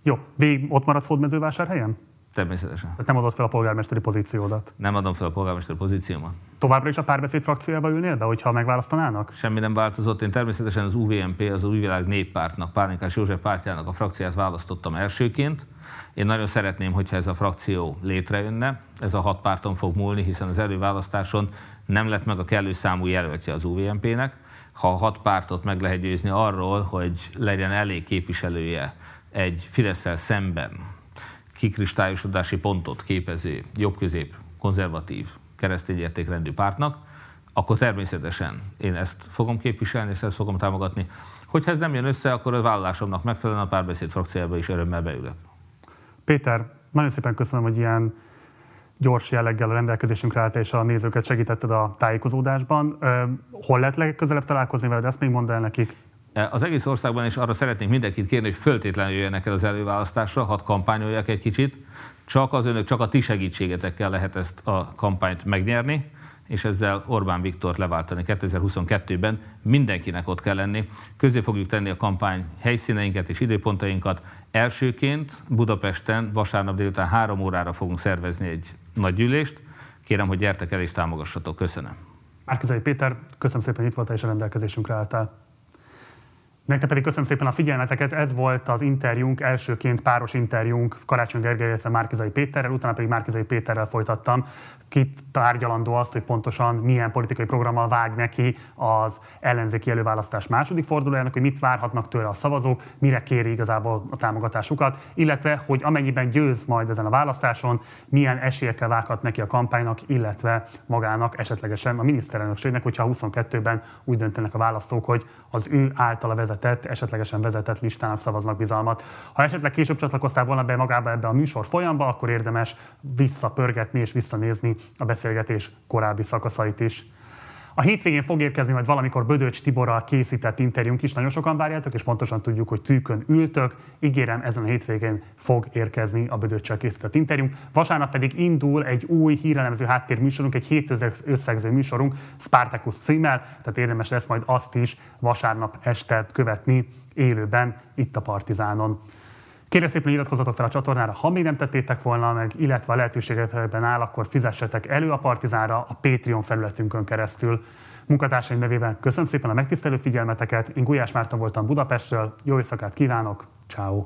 Jó, végig ott maradsz Hódmezővásárhelyen? Természetesen. Tehát nem adod fel a polgármesteri pozíciódat? Nem adom fel a polgármesteri pozíciómat. Továbbra is a párbeszéd frakciójába ülnél be, hogyha megválasztanának? Semmi nem változott. Én természetesen az UVMP, az Újvilág Néppártnak, Pálinkás József pártjának a frakciát választottam elsőként. Én nagyon szeretném, hogyha ez a frakció létrejönne. Ez a hat párton fog múlni, hiszen az előválasztáson nem lett meg a kellő számú jelöltje az UVMP-nek ha a hat pártot meg lehet győzni arról, hogy legyen elég képviselője egy fidesz szemben kikristályosodási pontot képező jobbközép, konzervatív, keresztényértékrendű pártnak, akkor természetesen én ezt fogom képviselni, és ezt fogom támogatni. Hogyha ez nem jön össze, akkor a vállalásomnak megfelelően a párbeszéd frakciába is örömmel beülök. Péter, nagyon szépen köszönöm, hogy ilyen gyors jelleggel a rendelkezésünkre állt, és a nézőket segítetted a tájékozódásban. Hol lehet legközelebb találkozni veled? Ezt még mondd el nekik. Az egész országban is arra szeretnénk mindenkit kérni, hogy föltétlenül jöjjenek el az előválasztásra, hadd kampányolják egy kicsit. Csak az önök, csak a ti segítségetekkel lehet ezt a kampányt megnyerni és ezzel Orbán Viktort leváltani 2022-ben. Mindenkinek ott kell lenni. Közé fogjuk tenni a kampány helyszíneinket és időpontainkat. Elsőként Budapesten vasárnap délután három órára fogunk szervezni egy nagy gyűlést. Kérem, hogy gyertek el és támogassatok. Köszönöm. Márkizai Péter, köszönöm szépen, hogy itt voltál és a rendelkezésünkre álltál. Nektek pedig köszönöm szépen a figyelmeteket. Ez volt az interjúnk, elsőként páros interjúnk Karácsony Gergely, illetve Márkizai Péterrel, utána pedig Márkizai Péterrel folytattam kitárgyalandó azt, hogy pontosan milyen politikai programmal vág neki az ellenzéki előválasztás második fordulójának, hogy mit várhatnak tőle a szavazók, mire kéri igazából a támogatásukat, illetve hogy amennyiben győz majd ezen a választáson, milyen esélyekkel vághat neki a kampánynak, illetve magának esetlegesen a miniszterelnökségnek, hogyha 22-ben úgy döntenek a választók, hogy az ő általa vezetett, esetlegesen vezetett listának szavaznak bizalmat. Ha esetleg később csatlakoztál volna be magába ebbe a műsor folyamba, akkor érdemes visszapörgetni és visszanézni a beszélgetés korábbi szakaszait is. A hétvégén fog érkezni majd valamikor Bödöcs Tiborral készített interjúnk is, nagyon sokan várjátok, és pontosan tudjuk, hogy tűkön ültök. Ígérem, ezen a hétvégén fog érkezni a Bödöccsel készített interjúnk. Vasárnap pedig indul egy új hírelemző háttérműsorunk, egy hét összegző műsorunk, Spartacus címmel, tehát érdemes lesz majd azt is vasárnap este követni élőben itt a Partizánon. Kérlek szépen iratkozzatok fel a csatornára, ha még nem tettétek volna meg, illetve a lehetőségekben áll, akkor fizessetek elő a Partizánra a Patreon felületünkön keresztül. Munkatársaim nevében köszönöm szépen a megtisztelő figyelmeteket, én Gulyás Márton voltam Budapestről, jó éjszakát kívánok, ciao.